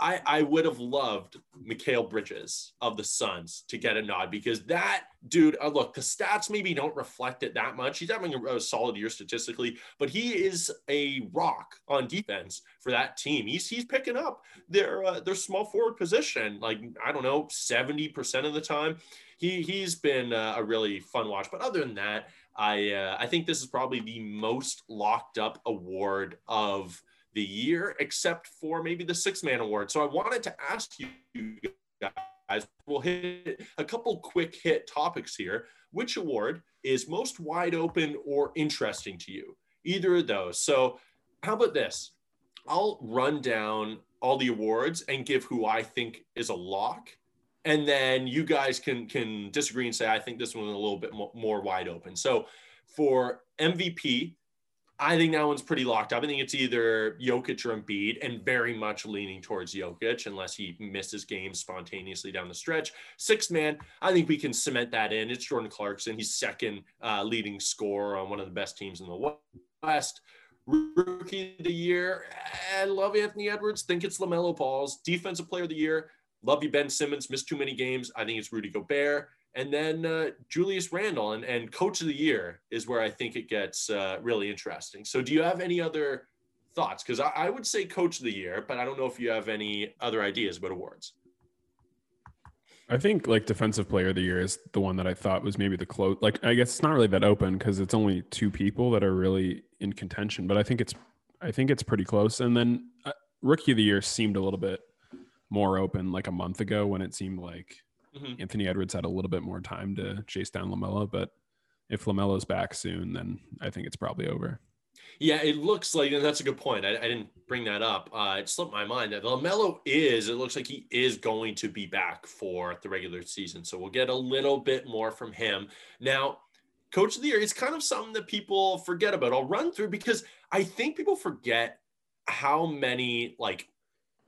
I, I would have loved Mikal Bridges of the Suns to get a nod because that dude, uh, look, the stats maybe don't reflect it that much. He's having a, a solid year statistically, but he is a rock on defense for that team. He's he's picking up their uh, their small forward position, like I don't know, seventy percent of the time. He he's been uh, a really fun watch. But other than that, I uh, I think this is probably the most locked up award of the year, except for maybe the six man award. So I wanted to ask you guys, we'll hit a couple quick hit topics here. Which award is most wide open or interesting to you? Either of those. So how about this? I'll run down all the awards and give who I think is a lock. And then you guys can can disagree and say I think this one is a little bit mo- more wide open. So for MVP, I think that one's pretty locked up. I think it's either Jokic or Embiid, and very much leaning towards Jokic unless he misses games spontaneously down the stretch. Sixth man, I think we can cement that in. It's Jordan Clarkson. He's second uh, leading scorer on one of the best teams in the West. Rookie of the year, I love Anthony Edwards. Think it's LaMelo Ball's defensive player of the year. Love you, Ben Simmons. Missed too many games. I think it's Rudy Gobert. And then uh, Julius Randle and, and coach of the year is where I think it gets uh, really interesting. So, do you have any other thoughts? Because I, I would say coach of the year, but I don't know if you have any other ideas about awards. I think like defensive player of the year is the one that I thought was maybe the close. Like I guess it's not really that open because it's only two people that are really in contention. But I think it's I think it's pretty close. And then uh, rookie of the year seemed a little bit more open like a month ago when it seemed like Mhm. Anthony Edwards had a little bit more time to chase down Lamelo. But if Lamelo's back soon, then I think it's probably over. Yeah, it looks like, and that's a good point. I, I didn't bring that up. Uh, it slipped my mind that LaMelo is, it looks like he is going to be back for the regular season. So we'll get a little bit more from him. Now, coach of the year is kind of something that people forget about. I'll run through because I think people forget how many like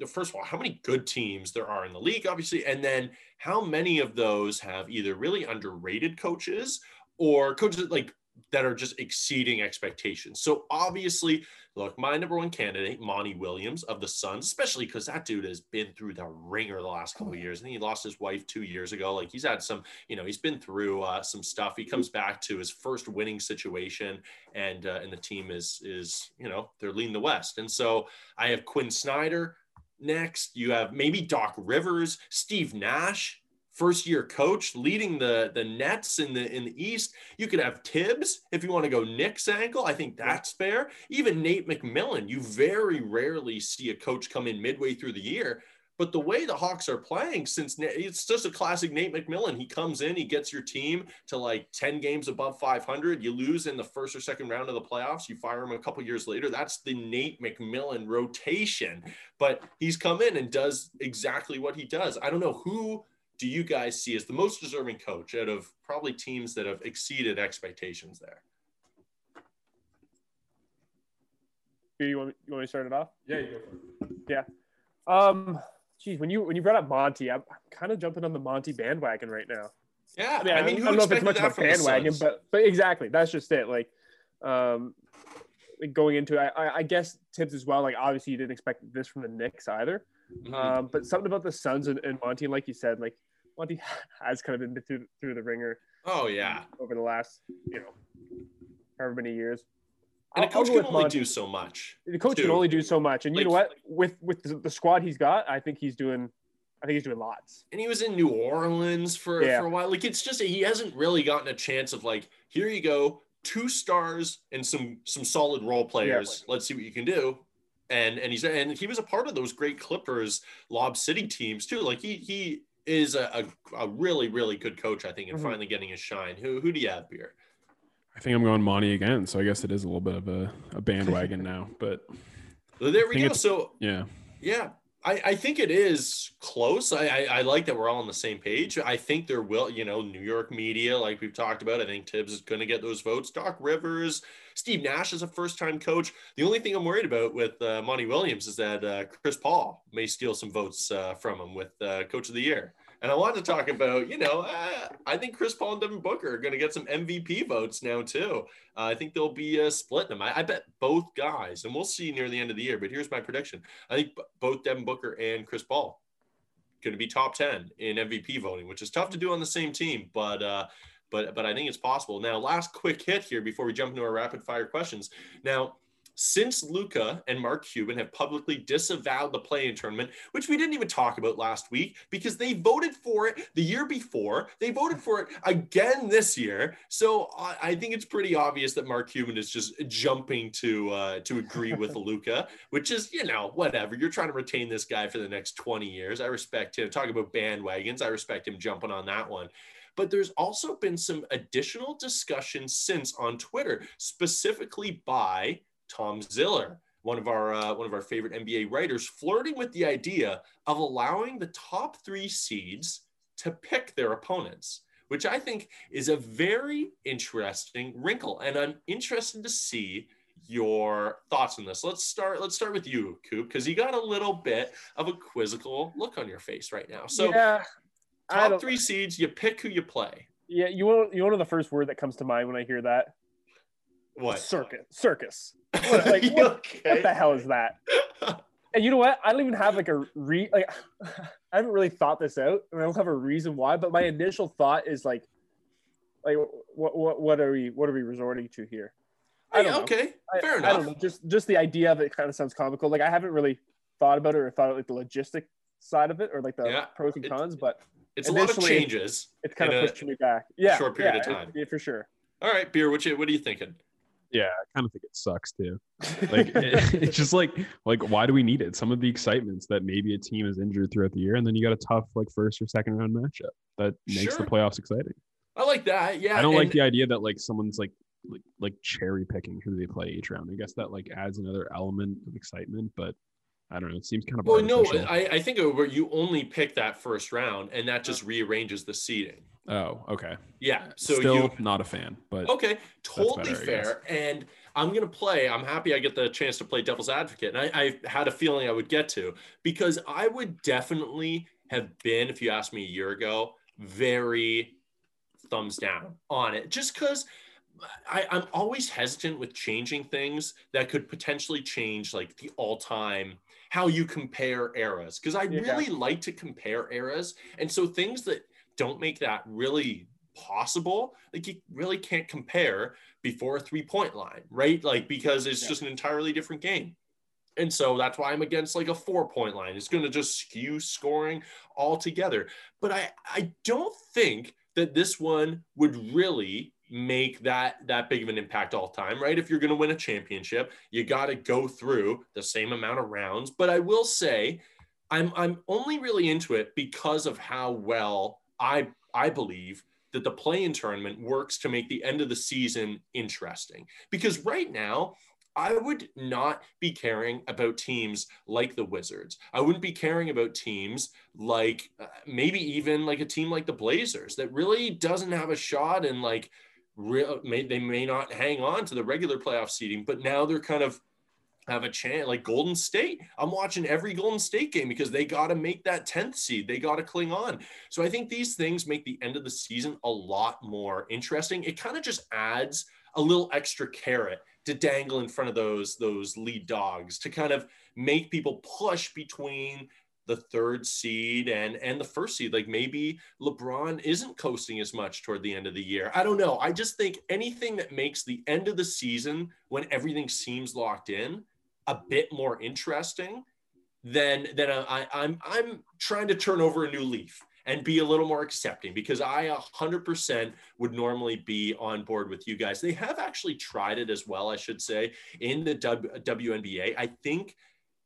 first of all, how many good teams there are in the league, obviously, and then how many of those have either really underrated coaches or coaches like that are just exceeding expectations. So obviously, look, my number one candidate, Monty Williams of the Suns, especially because that dude has been through the ringer the last couple of years. and he lost his wife two years ago. Like he's had some, you know, he's been through uh, some stuff. He comes back to his first winning situation, and uh, and the team is is you know they're leading the West. And so I have Quin Snyder next. You have maybe Doc Rivers, Steve Nash first year coach leading the the Nets in the in the East. You could have Thibs if you want to go Knicks ankle. I think that's fair. Even Nate McMillan. You very rarely see a coach come in midway through the year. But the way the Hawks are playing, since it's just a classic Nate McMillan, he comes in, he gets your team to like 10 games above 500. You lose in the first or second round of the playoffs, you fire him a couple years later. That's the Nate McMillan rotation. But he's come in and does exactly what he does. I don't know who do you guys see as the most deserving coach out of probably teams that have exceeded expectations there? Here, you want me, you want me to start it off? Yeah, you go for it. Um, geez, when you when you brought up Monty, I'm kind of jumping on the Monty bandwagon right now. Yeah, I mean, I, who don't know if it's much of a bandwagon, but but exactly, that's just it. Like, um, going into I, I- I guess Thibs as well. Like, obviously, you didn't expect this from the Knicks either. Mhm. Um, but something about the Suns and, and Monty, like you said, like Monty has kind of been through through the ringer oh yeah, over the last, you know, however many years. And a I'll- I'll coach can only do so much. The coach too. can only do so much, and you know what? With with the, squad he's got, I think he's doing. I think he's doing lots. and he was in New Orleans for, Yeah. for a while. Like it's just he hasn't really gotten a chance of like, here you go, two stars and some some solid role players. Let's see what you can do. And and he's and he was a part of those great Clippers Lob City teams too. Like he he is a, a, a really really good coach, I think, and Mhm. finally getting his shine. Who who do you have here? I think I'm going Monty again, so I guess it is a little bit of a, a bandwagon now. But Well, there we go. So yeah, Yeah, I, I think it is close. I, I, I like that we're all on the same page. I think there will, you know, New York media, like we've talked about. I think Thibs is going to get those votes. Doc Rivers, Steve Nash is a first time coach. The only thing I'm worried about with uh, Monty Williams is that uh, Chris Paul may steal some votes uh, from him with uh, Coach of the Year. And I wanted to talk about, you know, uh, I think Chris Paul and Devin Booker are going to get some MVP votes now too. Uh, I think they'll be uh, splitting them. I, I bet both guys, and we'll see near the end of the year. But here's my prediction: I think b- both Devin Booker and Chris Paul going to be top ten in MVP voting, which is tough to do on the same team, but uh, but but I think it's possible. Now, last quick hit here before we jump into our rapid fire questions. Now. Since Luka and Mark Cuban have publicly disavowed the play-in tournament, which we didn't even talk about last week because they voted for it the year before, they voted for it again this year. So I, I think it's pretty obvious that Mark Cuban is just jumping to uh, to agree with Luka, which is you know whatever. You're trying to retain this guy for the next 20 years. I respect him. Talk about bandwagons. I respect him jumping on that one. But there's also been some additional discussion since on Twitter, specifically by Tom Ziller, one of our uh, one of our favorite NBA writers, flirting with the idea of allowing the top three seeds to pick their opponents, which I think is a very interesting wrinkle, and I'm interested to see your thoughts on this. Let's start. Let's start with you, Coop, because you got a little bit of a quizzical look on your face right now. So, yeah, top three seeds, you pick who you play. yeah. You want you know the first word that comes to mind when I hear that? What? Circus. Circus. What, like, what- okay? What the hell is that? And you know what? I don't even have like a re like I haven't really thought this out, and I don't have a reason why. But my initial thought is like, like what what what are we what are we resorting to here? I don't know. okay, I, fair I enough. don't know. Just just the idea of it kind of sounds comical. Like I haven't really thought about it or thought of like the logistic side of it or like the Yeah, pros and it- cons, but It's a lot of changes. it's kind in of pushing me back. Yeah, short period of yeah, time. Yeah, for sure. All right, beer. What you what are you thinking? Yeah, I kind of think it sucks too. Like it- it's just like like why do we need it? Some of the excitements that maybe a team is injured throughout the year, and then you got a tough like first or second round matchup that makes Sure. the playoffs exciting. I like that. Yeah, I don't like the idea that like someone's like like like cherry picking who they play each round. I guess that like adds another element of excitement, but I don't know. It seems kind of Well, no. I, I think where you only pick that first round, and that just oh. rearranges the seating. oh, okay. Yeah. So Still you not a fan, but okay, totally better, fair. And I'm gonna play. I'm happy I get the chance to play devil's advocate, and I, I had a feeling I would get to because I would definitely have been, if you asked me a year ago, very thumbs down on it, just because. I, I'm always hesitant with changing things that could potentially change like the all-time how you compare eras because I Yeah. really like to compare eras, and so things that don't make that really possible, like you really can't compare before a three-point line, right? Like because it's Yeah. just an entirely different game. And so that's why I'm against like a four point line. It's going to just skew scoring altogether. But I, I don't think that this one would really make that that big of an impact all time, right? If you're going to win a championship, you got to go through the same amount of rounds. But I will say, I'm I'm only really into it because of how well I I believe that the play-in tournament works to make the end of the season interesting. Because right now, I would not be caring about teams like the Wizards. I wouldn't be caring about teams like uh, maybe even like a team like the Blazers that really doesn't have a shot and like real may they may not hang on to the regular playoff seeding, but now they're kind of have a chance like Golden State. I'm watching every Golden State game because they got to make that 10th seed. They got to cling on. So I think these things make the end of the season a lot more interesting. It kind of just adds a little extra carrot to dangle in front of those those lead dogs to kind of make people push between the third seed and and the first seed like maybe LeBron isn't coasting as much toward the end of the year. I don't know. I just think anything that makes the end of the season when everything seems locked in a bit more interesting then then I, I'm I'm trying to turn over a new leaf and be a little more accepting because I 100% would normally be on board with you guys. They have actually tried it as well, I should say, in the w, WNBA. I think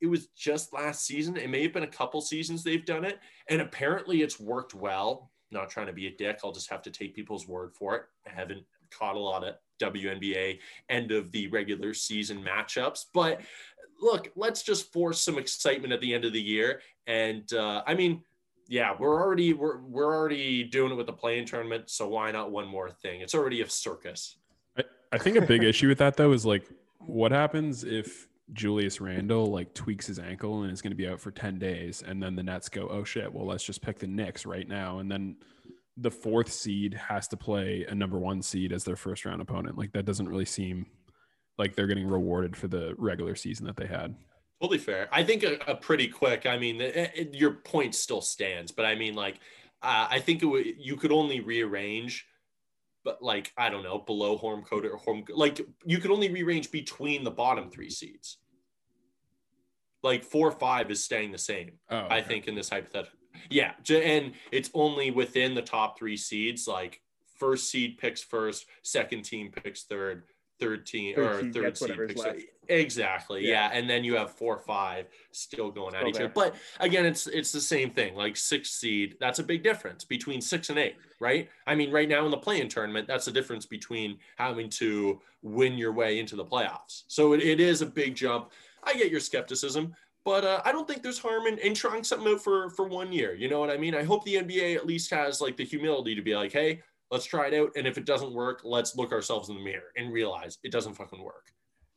it was just last season. It may have been a couple seasons they've done it, and apparently it's worked well. Not trying to be a dick. I'll just have to take people's word for it. I haven't caught a lot of WNBA end of the regular season matchups, but look, let's just force some excitement at the end of the year. And uh, I mean, yeah, we're already we're we're already doing it with the play-in tournament, so why not one more thing? It's already a circus. I, I think a big issue with that though is like, what happens if Julius Randle like tweaks his ankle and is going to be out for ten days, and then the Nets go, oh shit, well let's just pick the Knicks right now, and then the fourth seed has to play a number one seed as their first round opponent. Like that doesn't really seem like they're getting rewarded for the regular season that they had. Totally fair. I think a, a pretty quick. I mean, it, it- your point still stands, but I mean, like, uh, I think it would, you could only rearrange, but like, I don't know, below home code or home, like, you could only rearrange between the bottom three seeds. Like four or five is staying the same. Oh, I think in this hypothetical. Yeah, and it's only within the top three seeds. Like first seed picks first, second team picks third, third team Third or seed third seed picks left. exactly. Yeah. Yeah. and then you have four, five still going at Still each other. But again, it's it's the same thing. Like six seed, that's a big difference between six and eight, right? I mean, right now in the play-in tournament, that's the difference between having to win your way into the playoffs. So it, it is a big jump. I get your skepticism, but uh, I don't think there's harm in, in trying something out for for one year. You know what I mean? I hope the NBA at least has like the humility to be like, hey, let's try it out, and if it doesn't work, let's look ourselves in the mirror and realize it doesn't fucking work.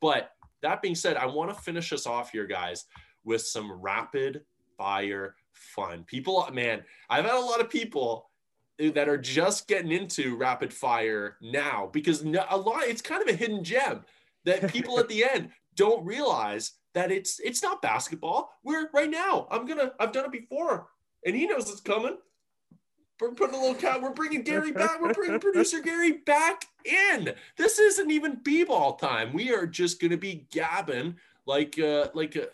But that being said, I want to finish us off here, guys, with some rapid fire fun. People, man, I've had a lot of people that are just getting into rapid fire now because a lot it's kind of a hidden gem that people at the end don't realize that it's it's not basketball. We're right now. I'm gonna. I've done it before, and he knows it's coming. We're putting a little cat. We're bringing Gary back. We're bringing producer Gary back in. This isn't even b-ball time. We are just gonna be gabbing like uh like uh,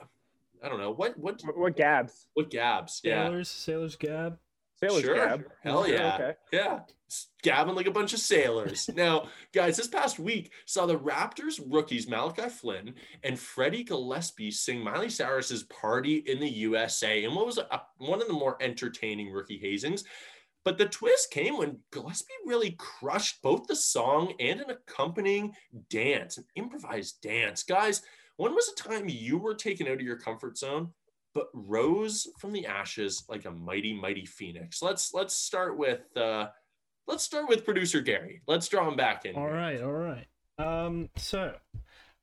I don't know what what What, what Gabs? what gabs. Yeah, Sailors, Sailors Gab. Sailors Sure. Gab. Hell yeah. Okay. Yeah, gabbing like a bunch of sailors. now, guys, this past week saw the Raptors rookies Malachi Flynn and Freddie Gillespie sing Miley Cyrus's "Party in the USA" and what was a, one of the more entertaining rookie hazings. But the twist came when Gillespie really crushed both the song and an accompanying dance, an improvised dance. Guys, when was a time you were taken out of your comfort zone but rose from the ashes like a mighty mighty phoenix let's let's start with uh let's start with producer gary let's draw him back in All here. right, all right. Um, so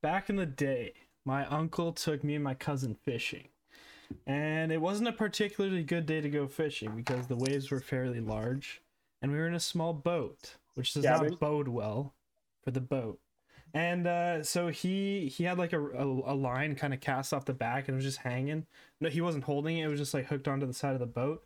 back in the day, my uncle took me and my cousin fishing. And it wasn't a particularly good day to go fishing because the waves were fairly large and we were in a small boat, which does Cabin. not bode well for the boat. And uh, so he he had like a, a, a line kind of cast off the back and it was just hanging. No, he wasn't holding it; it was just like hooked onto the side of the boat.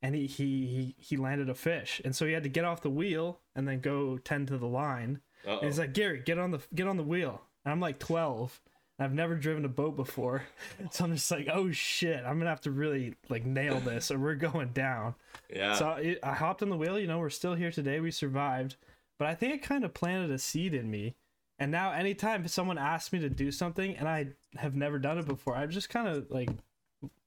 And he he he, he landed a fish, and so he had to get off the wheel and then go tend to the line. Uh-oh. And he's like, Gary, get on the get on the wheel. And I'm like 12. I've never driven a boat before. So I'm just like, oh shit, I'm gonna have to really like nail this or we're going down. yeah. So I, I hopped on the wheel, you know, we're still here today, we survived. But I think it kind of planted a seed in me. And now anytime someone asks me to do something and I have never done it before, I just kind of like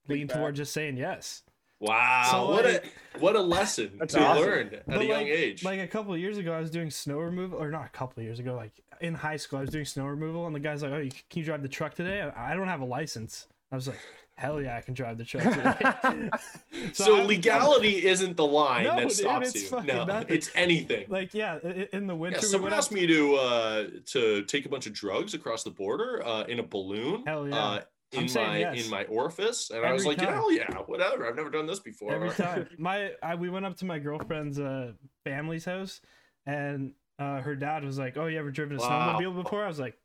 lean toward just saying yes. Wow. So, what like- a what a lesson That's to awesome. learn at But a young like, age. Like a couple of years ago, I was doing snow removal, or not a couple of years ago, like in high school, I was doing snow removal, and the guy's like, "Oh, you, can you drive the truck today?" I I don't have a license. I was like, "Hell yeah, I can drive the truck today." so I'm- legality isn't the line No, that stops it's you. No, nothing. it's anything. like yeah, in the winter, Yeah, someone asked me to uh, to take a bunch of drugs across the border uh, in a balloon. Hell yeah. Uh, in saying my yes. in my orifice, and I was like, time. hell yeah, whatever. I've never done this before. every time. My I, we went up to my girlfriend's uh, family's house, and uh, her dad was like, "Oh, you ever driven a Wow. snowmobile before?" I was like,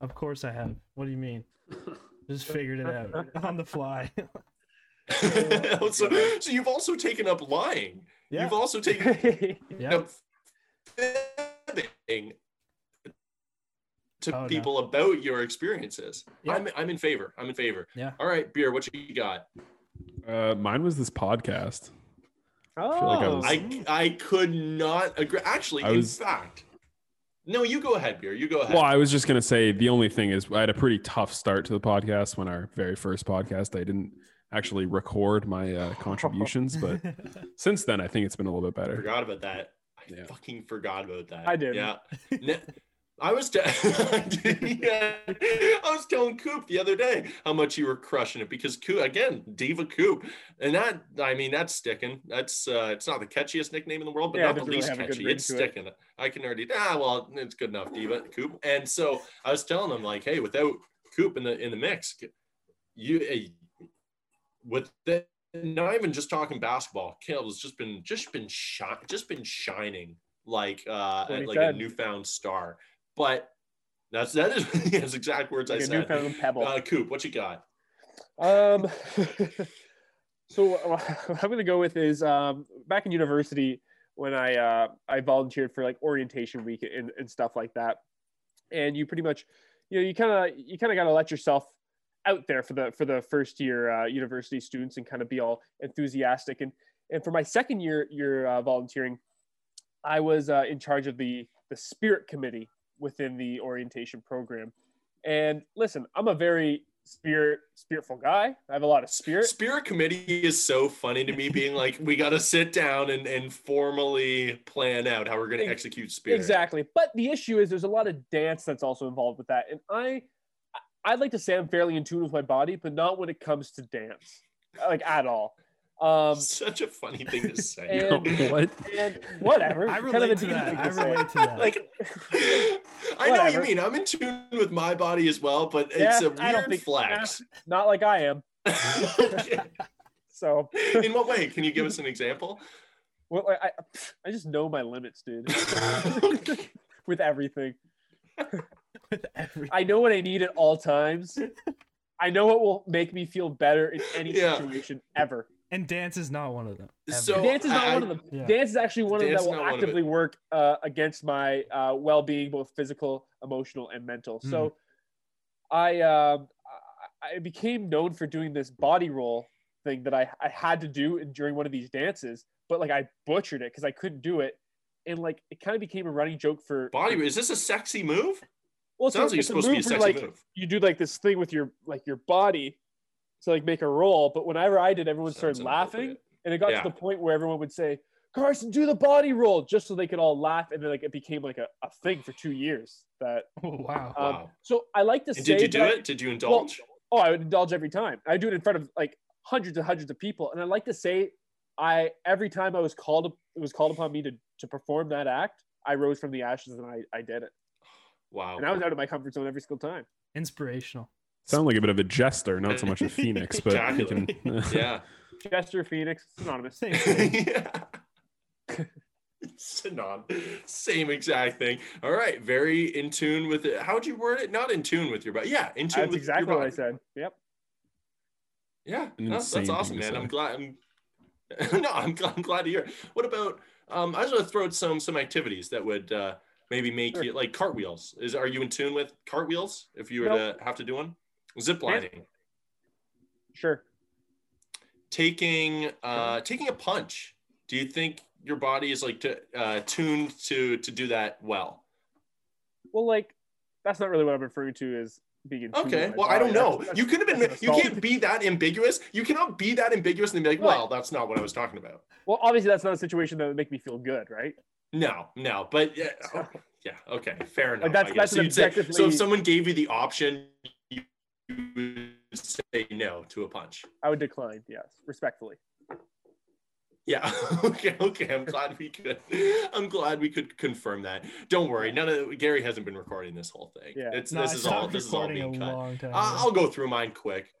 "Of course I have." What do you mean? Just figured it out on the fly. so, so you've also taken up lying. yeah, You've also taken yeah. up fibbing to Oh, no. people about your experiences. Yeah. I'm I'm in favor. I'm in favor. Yeah. All right, beer. What you got? Uh, mine was this podcast. Oh, feel like I was- I I could not agree. Actually, I in was- fact, no. You go ahead, beer. You go ahead. Well, I was just gonna say the only thing is I had a pretty tough start to the podcast when our very first podcast. I didn't actually record my uh, contributions, but since then I think it's been a little bit better. I better. forgot about that. I Yeah. fucking forgot about that. I did. Yeah. I was te- yeah. I was telling Coop the other day how much you were crushing it because Coop again, Diva Coop. And that I mean that's sticking. That's uh it's not the catchiest nickname in the world, but Yeah, not the really least good catchy. It's to it. sticking. I can already ah well it's good enough, Diva Coop. And so I was telling them like, hey, without Coop in the in the mix, you eh, with the not even just talking basketball, Caleb's just been just been shi- just been shining like uh like a newfound star. But that's that is his exact words like I said. newfound pebble. Uh, Coop, what you got? Um, so what I'm gonna go with is um, back in university when I uh, I volunteered for like orientation week and, and stuff like that, and you pretty much you know you kind of you kind of got to let yourself out there for the for the first year uh, university students and kind of be all enthusiastic and and for my second year year uh, volunteering, I was uh, in charge of the the spirit committee within the orientation program. And listen, I'm a very spirit spiritful guy. I have a lot of spirit. Spirit committee is so funny to me, being like, we got to sit down and, and formally plan out how we're going to execute spirit. Exactly. But the issue is there's a lot of dance that's also involved with that. And I I'd like to say I'm fairly in tune with my body, but not when it comes to dance. Like at all. Um Such a funny thing to say. and, what? and whatever. I kind of relate to that. I relate to that. like, I know what you mean. I'm in tune with my body as well, but Yeah, it's a I don't weird think- flex. Not like I am. So In what way? Can you give us an example? well, I, I I just know my limits, dude. with everything. with every I know what I need at all times. I know what will make me feel better in any Yeah. situation ever. And dance is not one of them. ever. So Dance is not I- one of them. Yeah. Dance is actually one of them Dance that is will not one of actively work uh, against my uh, well-being, both physical, emotional, and mental. So, I um, I I became known for doing this body roll thing that I, I had to do during one of these dances, but like I butchered it because I couldn't do it, and like it kind of became a running joke for body. Is this a sexy move? Well, so Sounds like it's it's supposed to be a move sexy like, move. you do like this thing with your like your body to like make a roll, but whenever I did, everyone Sounds started laughing, and it got Yeah. to the point where everyone would say, "Carson, do the body roll," just so they could all laugh, and then like it became like a, a thing for two years. That Oh, wow. um, Wow. so I like to And say, did you do that I- it? Did you indulge? oh, I would indulge every time. I do it in front of like hundreds and hundreds of people, and I like to say, I every time I was called, it was called upon me to to perform that act. I rose from the ashes and I, I did it, wow. and I was out of my comfort zone every single time. Inspirational. Sound like a bit of a jester, not so much a phoenix, but he can. Yeah. Jester Phoenix, synonymous. Same thing. yeah. Synon. Same exact thing. All right. Very in tune with it. How'd you word it? Not in tune with your body. Yeah. In tune That's with exactly your what I said. Yep. Yeah. No, that's awesome, man. I'm glad. I'm, no, I'm, gl- I'm glad to hear. it. What about? Um, I just want to throw out some some activities that would uh, maybe make Sure. you like cartwheels. Is are you in tune with cartwheels? If you were Nope. to have to do one, zip lining, Sure. taking uh, taking a punch. Do you think your body is like to, uh, tuned to to do that well? Well, like that's not really what I'm referring to as being in tune with Okay. Well, I don't know. That's- You could have been. You can't be that ambiguous. You cannot be that ambiguous and be like? "Well, that's not what I was talking about." Well, obviously that's not a situation that would make me feel good, right? No, no, but yeah, okay, yeah, okay, fair enough. that's- that's So, say- so if someone gave you the option, would say no to a punch. I would decline. Yes, respectfully. Yeah. Okay. Okay. I'm glad we could. I'm glad we could confirm that. Don't worry. None of Gary hasn't been recording this whole thing. Yeah. It's No, this I is all. This is all recording being cut. long I, I'll go through mine quick.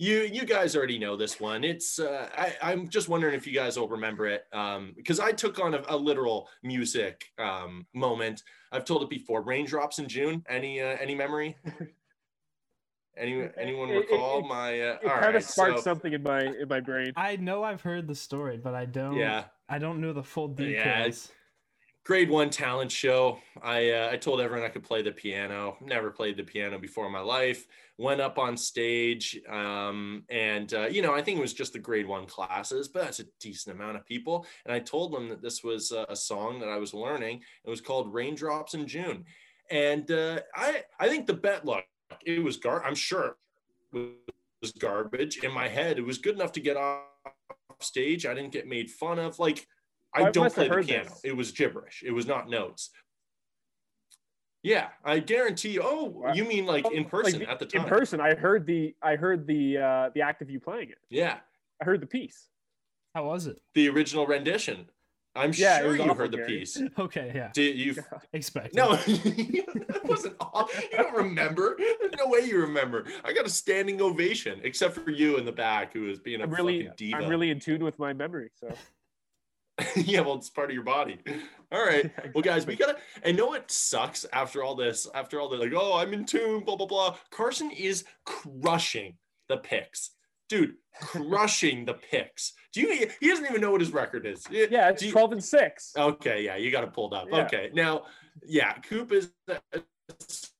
You you guys already know this one. It's uh, I I'm just wondering if you guys will remember it um, because I took on a, a literal music um, moment. I've told it before. Raindrops in June. Any uh, any memory? Any anyone It- it- recall it- my? Uh, It all kind right, of sparked so- something in my in my brain. I know I've heard the story, but I don't. Yeah. I don't know the full Yeah, details. grade one talent show. I uh, I told everyone I could play the piano. Never played the piano before in my life. Went up on stage, um, and uh, you know I think it was just the grade one classes, but that's a decent amount of people. And I told them that this was uh, a song that I was learning. It was called "Raindrops in June," and uh, I I think the bet look it was gar. I'm sure it was garbage in my head. It was good enough to get off stage. I didn't get made fun of. Like I I don't play the piano. this. It was gibberish. It was not notes. Yeah, I guarantee you. Oh, you mean like in Like, person at the time? In person, I heard the I heard the uh, the act of you playing it. Yeah, I heard the piece. How was it? the original rendition. I'm Yeah, sure you heard the Gary. piece. Okay, yeah. Did you? Expect. No, that wasn't. All, you don't remember. There's no way you remember. I got a standing ovation, except for you in the back, who was being a I'm really fucking diva. I'm really in tune with my memory. So yeah, well, it's part of your body. All right. Well, guys, we gotta. I know it sucks after all this. After all the like, oh, I'm in tune. Blah blah blah. Carson is crushing the picks, dude. Crushing the picks. Do you? He doesn't even know what his record is. yeah, it's you- 12 and six. Okay, yeah, you got it pulled up. Yeah. Okay, now, yeah, Coop is uh,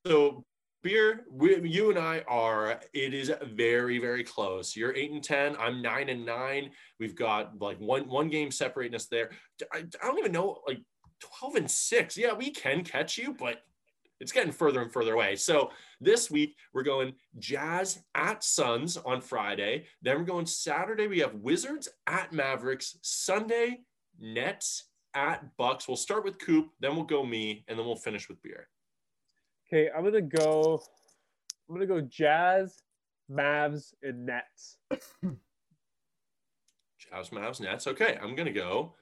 so beer. We, you and I are. It is very, very close. You're eight and ten. I'm nine and nine. We've got like one one game separating us there. I, I don't even know like twelve and six. Yeah, we can catch you, but it's getting further and further away. So this week we're going Jazz at Suns on Friday. Then we're going Saturday. We have Wizards at Mavericks. Sunday Nets at Bucks. We'll start with Coop, then we'll go me, and then we'll finish with beer. Okay, I'm gonna go. I'm gonna go Jazz, Mavs, and Nets. Jazz, Mavs, Nets. Okay, I'm gonna go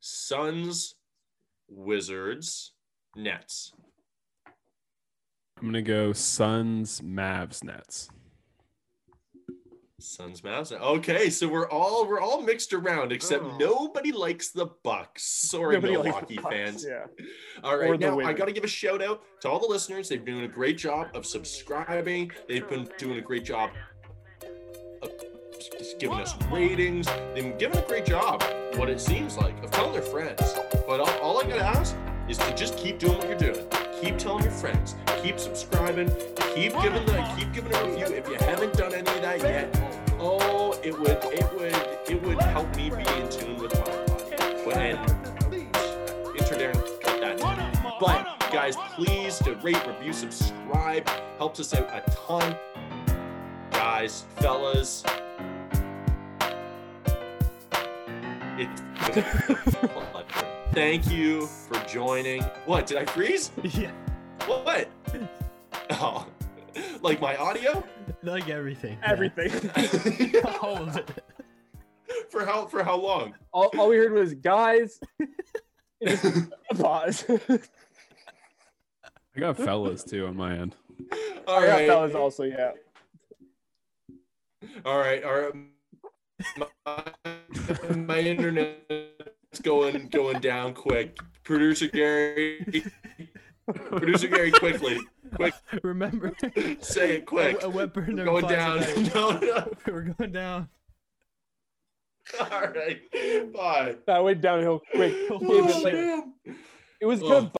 Suns, Wizards, Nets. I'm gonna go Suns, Mavs, Nets. Suns, Mavs. Okay, so we're all we're all mixed around, except Oh. nobody likes the Bucks. Sorry, Nobody Milwaukee Bucks, fans. Yeah. All right, Or right, now I got to give a shout out to all the listeners. They've been doing a great job of subscribing. They've been doing a great job of just giving us ratings. They've been giving a great job, what it seems like, of telling their friends. But all, all I got to ask is to just keep doing what you're doing. Keep telling your friends. Keep subscribing. Keep giving the keep giving a review. If you haven't done any of that yet, oh, it would it would it would help me be in tune with my body. But and and cut that. But guys, please to rate, review, subscribe. Helps us out a ton. Guys, fellas. Thank you for joining. What, did I freeze? yeah. What? Oh, like my audio? Like everything. yeah. Everything. All of it. for how for how long? all, all we heard was guys. Pause. I got fellas too on my end. All yeah, right. that was also yeah. All right, all right. My, my internet's going going down quick. Producer Gary, producer Gary, quickly, quick, Remember, say it quick. a, a wet bird never Going down. No, no. We're going down. All right, bye. That went downhill quick. Oh, It was, like, man. it was Oh. kind of